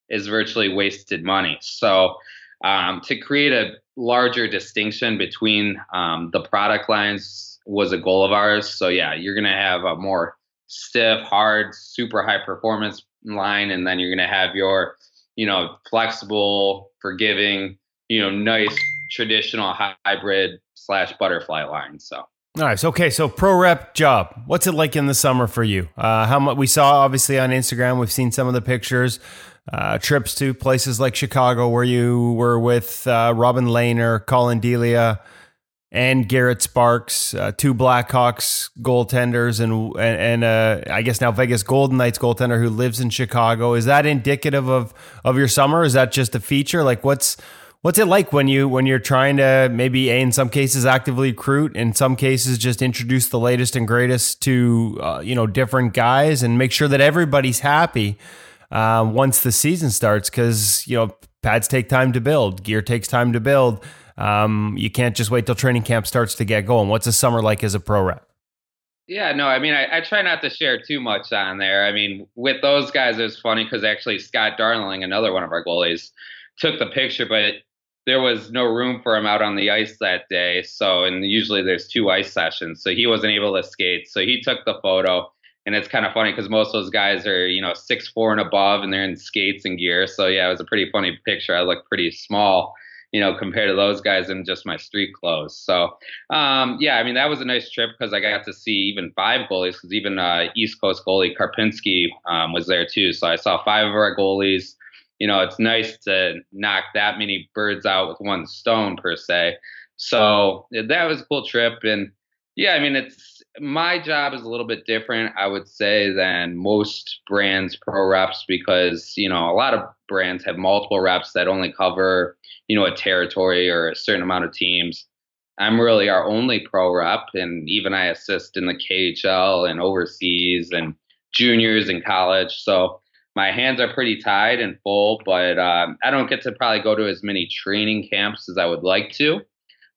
is virtually wasted money. So um, to create a larger distinction between um, the product lines was a goal of ours. So yeah, you're to have a more stiff, hard, super high performance line, and then you're going to have your, you know, flexible, forgiving, you know, nice traditional hybrid slash butterfly line. So. Nice. Okay, so pro rep job. What's it like in the summer for you? Uh, how much we saw obviously on Instagram. We've seen some of the pictures. Uh, trips to places like Chicago, where you were with uh, Robin Lehner, Collin Delia, and Garrett Sparks, uh, two Blackhawks goaltenders, and and, uh, I guess now Vegas Golden Knights goaltender who lives in Chicago. Is that indicative of of your summer? Is that just a feature? Like, what's What's it like when you when you're trying to maybe in some cases actively recruit, in some cases just introduce the latest and greatest to uh, you know different guys and make sure that everybody's happy uh, once the season starts? Because you know pads take time to build, gear takes time to build. Um, you can't just wait till training camp starts to get going. What's a summer like as a pro rep? Yeah, no, I mean, I, I, try not to share too much on there. I mean, with those guys, it was funny because actually Scott Darling, another one of our goalies, took the picture, but there was no room for him out on the ice that day. So, and usually there's two ice sessions. So he wasn't able to skate. So he took the photo. And it's kind of funny because most of those guys are, you know, six four and above, and they're in skates and gear. So yeah, it was a pretty funny picture. I look pretty small, you know, compared to those guys in just my street clothes. So um, yeah, I mean that was a nice trip because I got to see even five goalies. Because even uh, East Coast goalie Karpinski um, was there too. So I saw five of our goalies you know, it's nice to knock that many birds out with one stone per se. So that was a cool trip. And yeah, I mean, it's my job is a little bit different, I would say, than most brands pro reps because, you know, a lot of brands have multiple reps that only cover, you know, a territory or a certain amount of teams. I'm really our only pro rep, and even I assist in the KHL and overseas and juniors in college. So my hands are pretty tied and full, but um, I don't get to probably go to as many training camps as I would like to.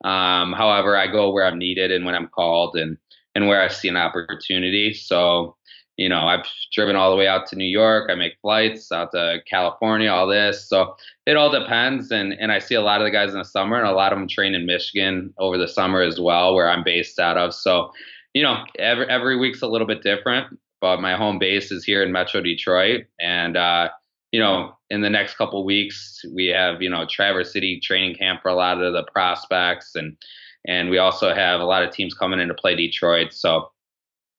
Um, however, I go where I'm needed and when I'm called and and where I see an opportunity. So, you know, I've driven all the way out to New York. I make flights out to California, all this. So it all depends. And and I see a lot of the guys in the summer, and a lot of them train in Michigan over the summer as well, where I'm based out of. So, you know, every every week's a little bit different but my home base is here in Metro Detroit, and uh, you know, in the next couple weeks, we have you know Traverse City training camp for a lot of the prospects, and and we also have a lot of teams coming in to play Detroit. So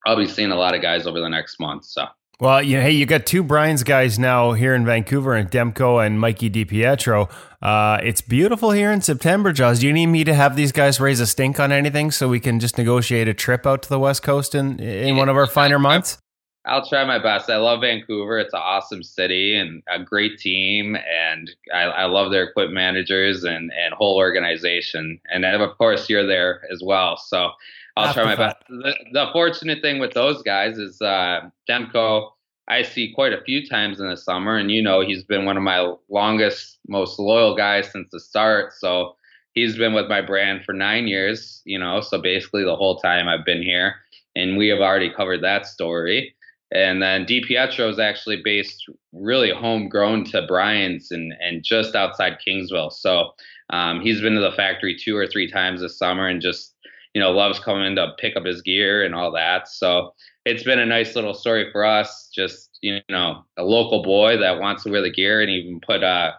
I'll be seeing a lot of guys over the next month. So. Well, you, hey, you got two Brian's guys now here in Vancouver, and Demko and Mikey DiPietro. Uh, it's beautiful here in September, Jaws. Do you need me to have these guys raise a stink on anything so we can just negotiate a trip out to the West Coast in in one of our finer months? I'll try my best. I love Vancouver. It's an awesome city and a great team, and I, I love their equipment managers and and whole organization. And then of course you're there as well. So I'll try my best. The, the, fortunate thing with those guys is uh, Demko. I see quite a few times in the summer, and you know he's been one of my longest, most loyal guys since the start. So he's been with my brand for nine years. You know, so basically the whole time I've been here, and we have already covered that story. And then DiPietro is actually based really homegrown to Brian's and, and just outside Kingsville. So um, he's been to the factory two or three times this summer and just, you know, loves coming to pick up his gear and all that. So it's been a nice little story for us. Just, you know, a local boy that wants to wear the gear and even put, uh,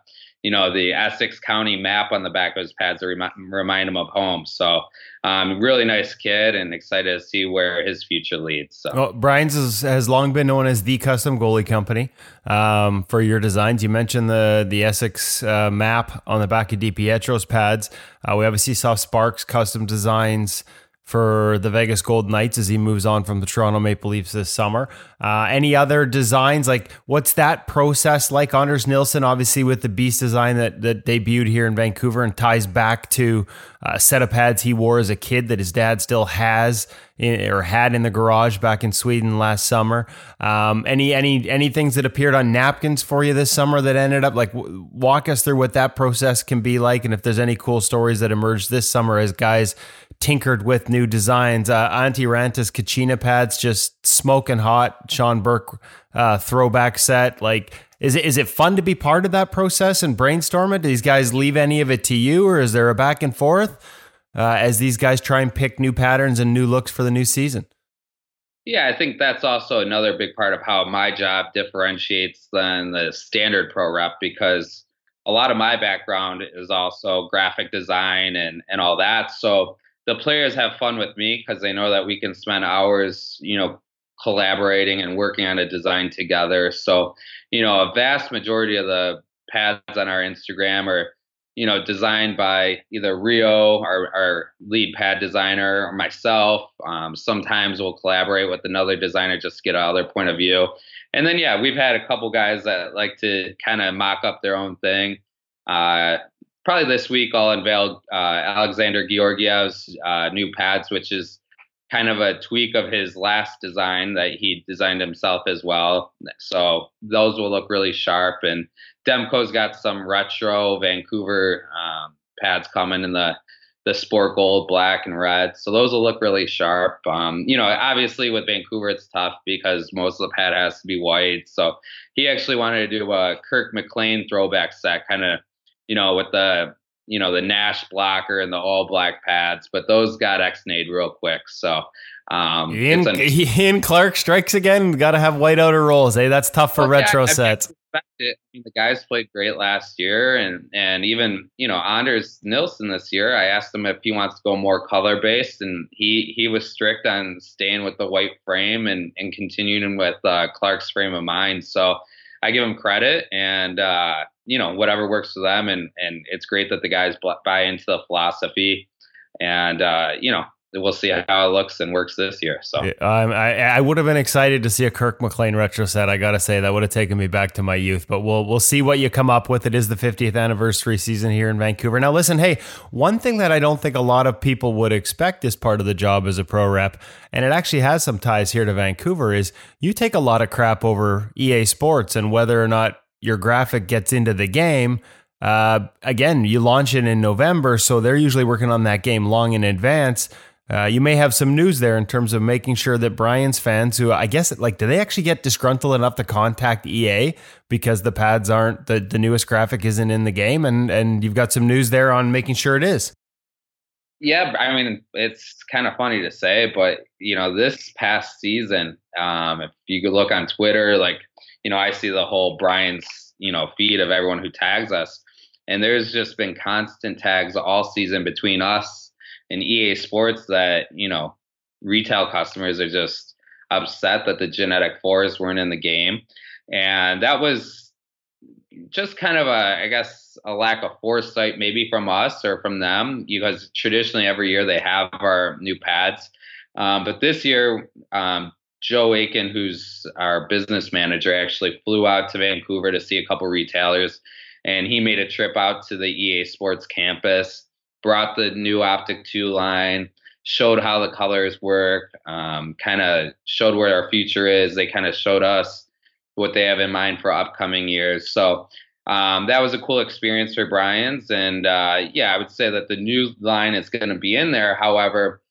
you know, the Essex County map on the back of his pads to remind, remind him of home. So, um, really nice kid and excited to see where his future leads. So, well, Brian's is, has long been known as the custom goalie company um, for your designs. You mentioned the the Essex uh, map on the back of DiPietro's pads. Uh, we obviously saw Sparks custom designs for the Vegas Gold Knights as he moves on from the Toronto Maple Leafs this summer. Uh, any other designs? Like, what's that process like? Anders Nilsson, obviously, with the Beast design that, that debuted here in Vancouver and ties back to a set of pads he wore as a kid that his dad still has in, or had in the garage back in Sweden last summer. Um, any any any things that appeared on napkins for you this summer that ended up like w- walk us through what that process can be like, and if there's any cool stories that emerged this summer as guys tinkered with new designs. Uh, Antti Raanta's Kachina pads just smoking hot. Sean Burke uh, throwback set. Like, is it is it fun to be part of that process and brainstorm it? Do these guys leave any of it to you, or is there a back and forth uh, as these guys try and pick new patterns and new looks for the new season? Yeah, I think that's also another big part of how my job differentiates than the standard pro rep because a lot of my background is also graphic design and and all that. So the players have fun with me because they know that we can spend hours, you know, collaborating and working on a design together. So, you know, a vast majority of the pads on our Instagram are, you know, designed by either Rio, our, our lead pad designer, or myself. Um, sometimes we'll collaborate with another designer just to get another point of view. And then, yeah, we've had a couple guys that like to kind of mock up their own thing. Uh, probably this week I'll unveil uh, Alexander Georgiev's uh, new pads, which is kind of a tweak of his last design that he designed himself as well. So those will look really sharp. And Demko's got some retro Vancouver um, pads coming in the the sport gold, black, and red. So those will look really sharp. Um, you know, obviously with Vancouver, it's tough because most of the pad has to be white. So he actually wanted to do a Kirk McLean throwback set, kind of you know, with the you know the Nash blocker and the all black pads, but those got X-nayed real quick. So um, Ian, an- Ian Clark strikes again. Got to have white outer rolls. Hey, that's tough for well, retro yeah, sets. I mean, the guys played great last year, and and even you know Anders Nilsson this year. I asked him if he wants to go more color based, and he he was strict on staying with the white frame and and continuing with uh, Clark's frame of mind. So I give him credit, and uh, you know whatever works for them, and and it's great that the guys buy into the philosophy, and uh, you know we'll see how it looks and works this year. So um, I, I would have been excited to see a Kirk McLean retro set. I gotta say that would have taken me back to my youth. But we'll we'll see what you come up with. It is the 50th anniversary season here in Vancouver. Now, listen, hey, one thing that I don't think a lot of people would expect as part of the job as a pro rep, and it actually has some ties here to Vancouver, is you take a lot of crap over EA Sports and whether or not your graphic gets into the game. Uh, again, you launch it in November, so they're usually working on that game long in advance. Uh, you may have some news there in terms of making sure that Brian's fans, who I guess, like, do they actually get disgruntled enough to contact EA because the pads aren't the, the newest graphic isn't in the game, and and you've got some news there on making sure it is. Yeah, I mean, it's kind of funny to say, but you know, this past season, um, if you could look on Twitter, like, you know, I see the whole Brian's, you know, feed of everyone who tags us, and there's just been constant tags all season between us and EA Sports that you know retail customers are just upset that the GNETiK fours weren't in the game, and that was just kind of a I guess a lack of foresight maybe from us or from them because traditionally every year they have our new pads, um, but this year. Um, Joe Aiken, who's our business manager, actually flew out to Vancouver to see a couple retailers, and he made a trip out to the EA Sports campus brought the new Optik 2 line, showed how the colors work, um, kind of showed where our future is. They kind of showed us what they have in mind for upcoming years. So um, that was a cool experience for Brian's. And uh, yeah, I would say that the new line is going to be in there. However,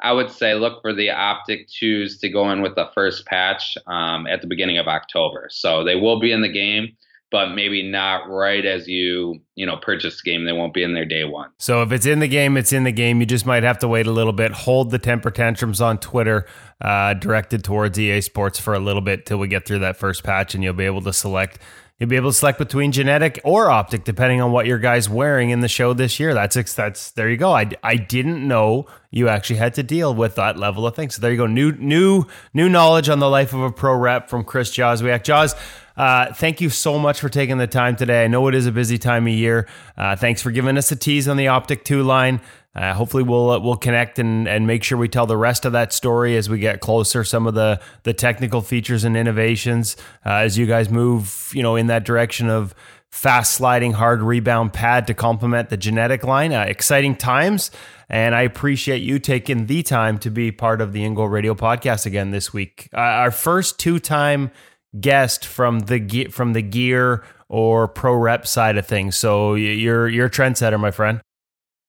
I would say look for the Optik 2s to go in with the first patch um, at the beginning of October. So they will be in the game but maybe not right as you you know purchase the game. They won't be in there day one. So if it's in the game, it's in the game. You just might have to wait a little bit. Hold the temper tantrums on Twitter, uh, directed towards EA Sports for a little bit till we get through that first patch, and you'll be able to select. You'll be able to select between GNETiK or optik, depending on what your guy's wearing in the show this year. That's that's there you go. I, I didn't know you actually had to deal with that level of things. So there you go. New new new knowledge on the life of a pro rep from Chris Jozwiak. Jaws. Uh, thank you so much for taking the time today. I know it is a busy time of year. Uh, thanks for giving us a tease on the Optik 2 line. Uh, hopefully we'll uh, we'll connect and and make sure we tell the rest of that story as we get closer. Some of the the technical features and innovations uh, as you guys move, you know, in that direction of fast sliding hard rebound pad to complement the GNETiK line. Uh, exciting times, and I appreciate you taking the time to be part of the In Goal Radio podcast again this week. Uh, our first two time guest from the from the gear or pro rep side of things. So you're you're a trendsetter, my friend.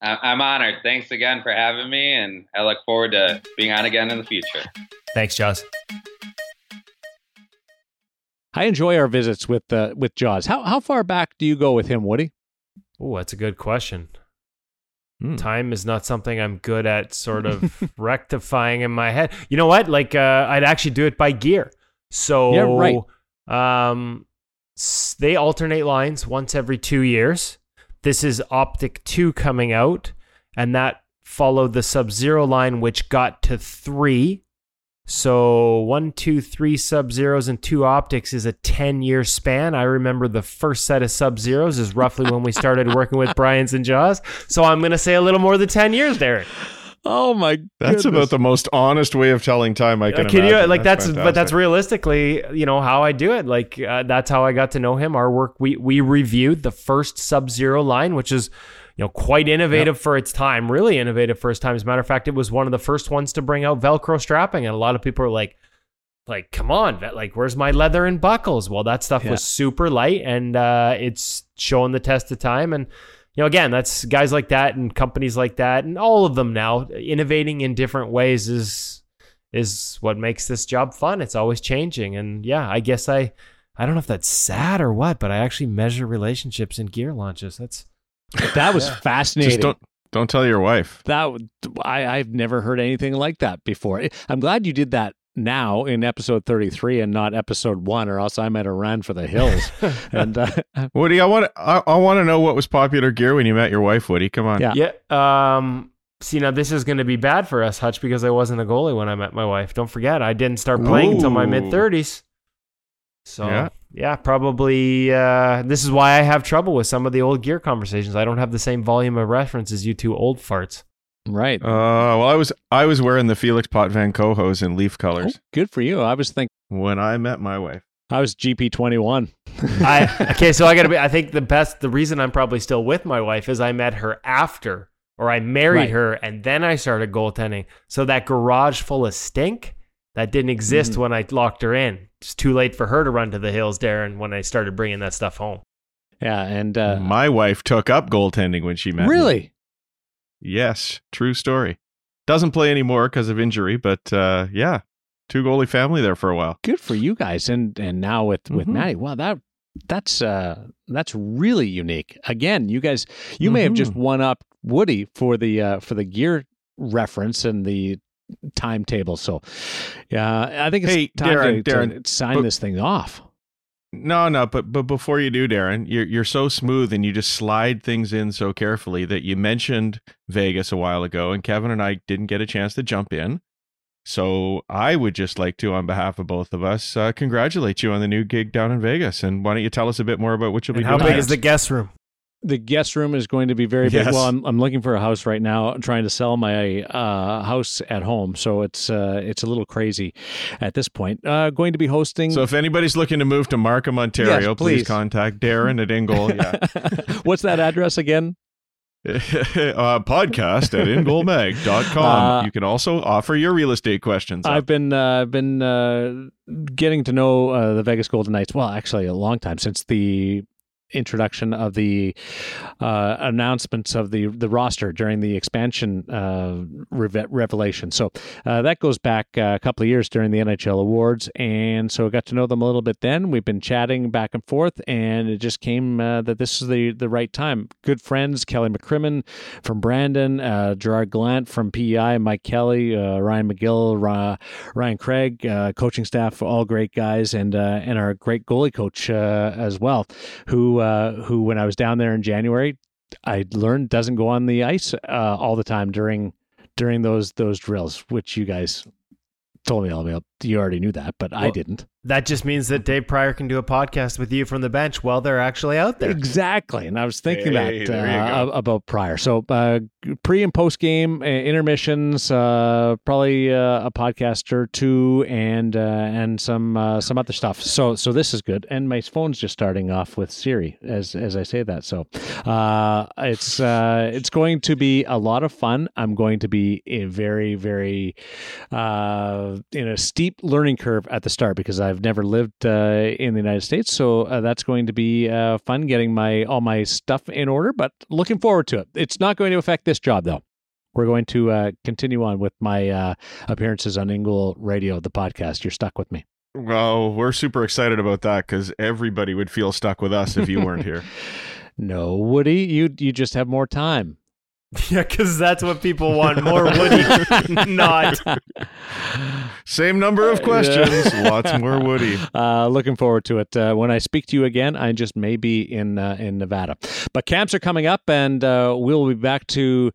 I'm honored. Thanks again for having me, and I look forward to being on again in the future. Thanks, Jaws. I enjoy our visits with uh, with Jaws. How how far back do you go with him, Woody? Oh, that's a good question. Hmm. Time is not something I'm good at sort of rectifying in my head. You know what? Like uh, I'd actually do it by gear. So yeah, right. Um, they alternate lines once every two years. This is Optik 2 coming out, and that followed the Sub Zero line, which got to three. So one, two, three Sub Zeros and two Optiks is a 10 year span. I remember the first set of Sub Zeros is roughly when we started working with Brian's and Jaws. So I'm going to say a little more than 10 years, Derek. Oh my! That's goodness. about the most honest way of telling time I can. Uh, can imagine. you like that's, that's but that's realistically, you know, how I do it. Like uh, that's how I got to know him. Our work we we reviewed the first Sub Zero line, which is you know quite innovative yep. for its time, really innovative for its time. As a matter of fact, it was one of the first ones to bring out Velcro strapping, and a lot of people are like. Like, come on, like, where's my leather and buckles? Well, that stuff yeah. was super light and uh, it's showing the test of time. And you know, again, that's guys like that and companies like that and all of them now innovating in different ways is is what makes this job fun. It's always changing. And yeah, I guess I I don't know if that's sad or what, but I actually measure relationships in gear launches. That's that was yeah. fascinating. Just don't don't tell your wife. That I I've never heard anything like that before. I'm glad you did that now in episode 33 and not episode 1 or else I'm might have ran for the hills. and uh, Woody, I want I, I want to know what was popular gear when you met your wife, Woody. Come on. Yeah. Yeah. Um See now, this is going to be bad for us, Hutch, because I wasn't a goalie when I met my wife. Don't forget, I didn't start playing Ooh. until my mid thirties. So yeah, yeah probably. Uh, this is why I have trouble with some of the old gear conversations. I don't have the same volume of reference as you two old farts. Right. Uh, well, I was I was wearing the Felix Pot Potvin Kohos in leaf colors. Oh, good for you. I was thinking when I met my wife. I was GP twenty one. I okay, so I got to be. I think the best. The reason I'm probably still with my wife is I met her after, or I married right. her, and then I started goaltending. So that garage full of stink that didn't exist mm. when I locked her in. It's too late for her to run to the hills, Darren. When I started bringing that stuff home. Yeah, and uh, my wife took up goaltending when she met. Really? Me. Yes, true story. Doesn't play anymore because of injury, but uh, yeah, two goalie family there for a while. Good for you guys, and and now with with mm-hmm. Maddie, wow, that that's uh that's really unique. Again, you guys, you mm-hmm. may have just mm-hmm. won up Woody for the uh, for the gear reference and the timetable. So, yeah, I think it's hey, time Darren, to, Darren, to sign but, this thing off. No, no, but but before you do, Darren, you're you're so smooth and you just slide things in so carefully that you mentioned Vegas a while ago, and Kevin and I didn't get a chance to jump in. So I would just like to, on behalf of both of us, uh, congratulate you on the new gig down in Vegas. And why don't you tell us a bit more about what you'll and be how doing? How big is the guest room? The guest room is going to be very big. Yes. Well, I'm, I'm looking for a house right now. I'm trying to sell my uh, house at home, so it's uh, it's a little crazy at this point. Uh, going to be hosting. So if anybody's looking to move to Markham, Ontario, yes, please. please. contact Darren at In Goal. Yeah. What's that address again? uh, podcast at ingoalmag.com. Uh, you can also offer your real estate questions. Up. I've been uh, been uh, getting to know uh, the Vegas Golden Knights. Well, actually, a long time since the introduction of the uh, announcements of the the roster during the expansion uh, revelation. So uh, that goes back uh, a couple of years during the NHL awards, and so I got to know them a little bit. Then we've been chatting back and forth, and it just came uh, that this is the the right time. Good friends, Kelly McCrimmon from Brandon, uh, Gerard Gallant from PEI, Mike Kelly, Ryan McGill, Ryan Craig, coaching staff, all great guys, and and our great goalie coach as well, who uh, who when I was down there in January, I learned doesn't go on the ice uh, all the time during during those those drills, which you guys told me all about. You already knew that, but well, I didn't. That just means that Dave Prior can do a podcast with you from the bench while they're actually out there. Exactly, and I was thinking Hey, that there uh, about Pryor. So uh, pre and post game uh, intermissions, uh, probably uh, a podcast or two, and uh, and some uh, some other stuff. So so this is good. And my phone's just starting off with Siri as as I say that. So uh, it's uh, it's going to be a lot of fun. I'm going to be a very very uh, in a steep learning curve at the start because I've never lived uh, in the United States. So uh, that's going to be uh, fun getting my all my stuff in order. But looking forward to it. It's not going to affect this job though. We're going to uh, continue on with my uh, appearances on In Goal Radio, the podcast. You're stuck with me. Well, we're super excited about that because everybody would feel stuck with us if you weren't here. No, Woody, you you just have more time. yeah, because that's what people want more Woody, not. Same number of questions, lots more Woody. Uh, looking forward to it. Uh, when I speak to you again, I just may be in uh, in Nevada. But camps are coming up, and uh, we'll be back to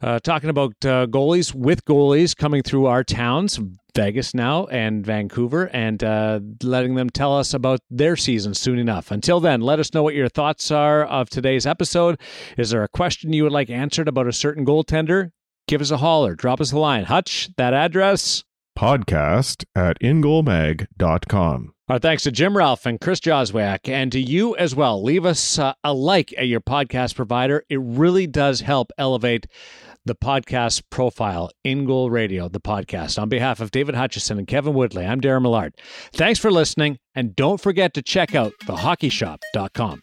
uh, talking about uh, goalies with goalies coming through our towns, Vegas now and Vancouver, and uh, letting them tell us about their season soon enough. Until then, let us know what your thoughts are of today's episode. Is there a question you would like answered about a certain goaltender? Give us a holler. Drop us a line. Hutch, that address. Podcast at ingoalmag.com. Our thanks to Jim Ralph and Chris Jozwiak, and to you as well. Leave us uh, a like at your podcast provider. It really does help elevate the podcast profile, In Radio, the podcast. On behalf of David Hutchison and Kevin Woodley, I'm Darren Millard. Thanks for listening, and don't forget to check out thehockeyshop.com.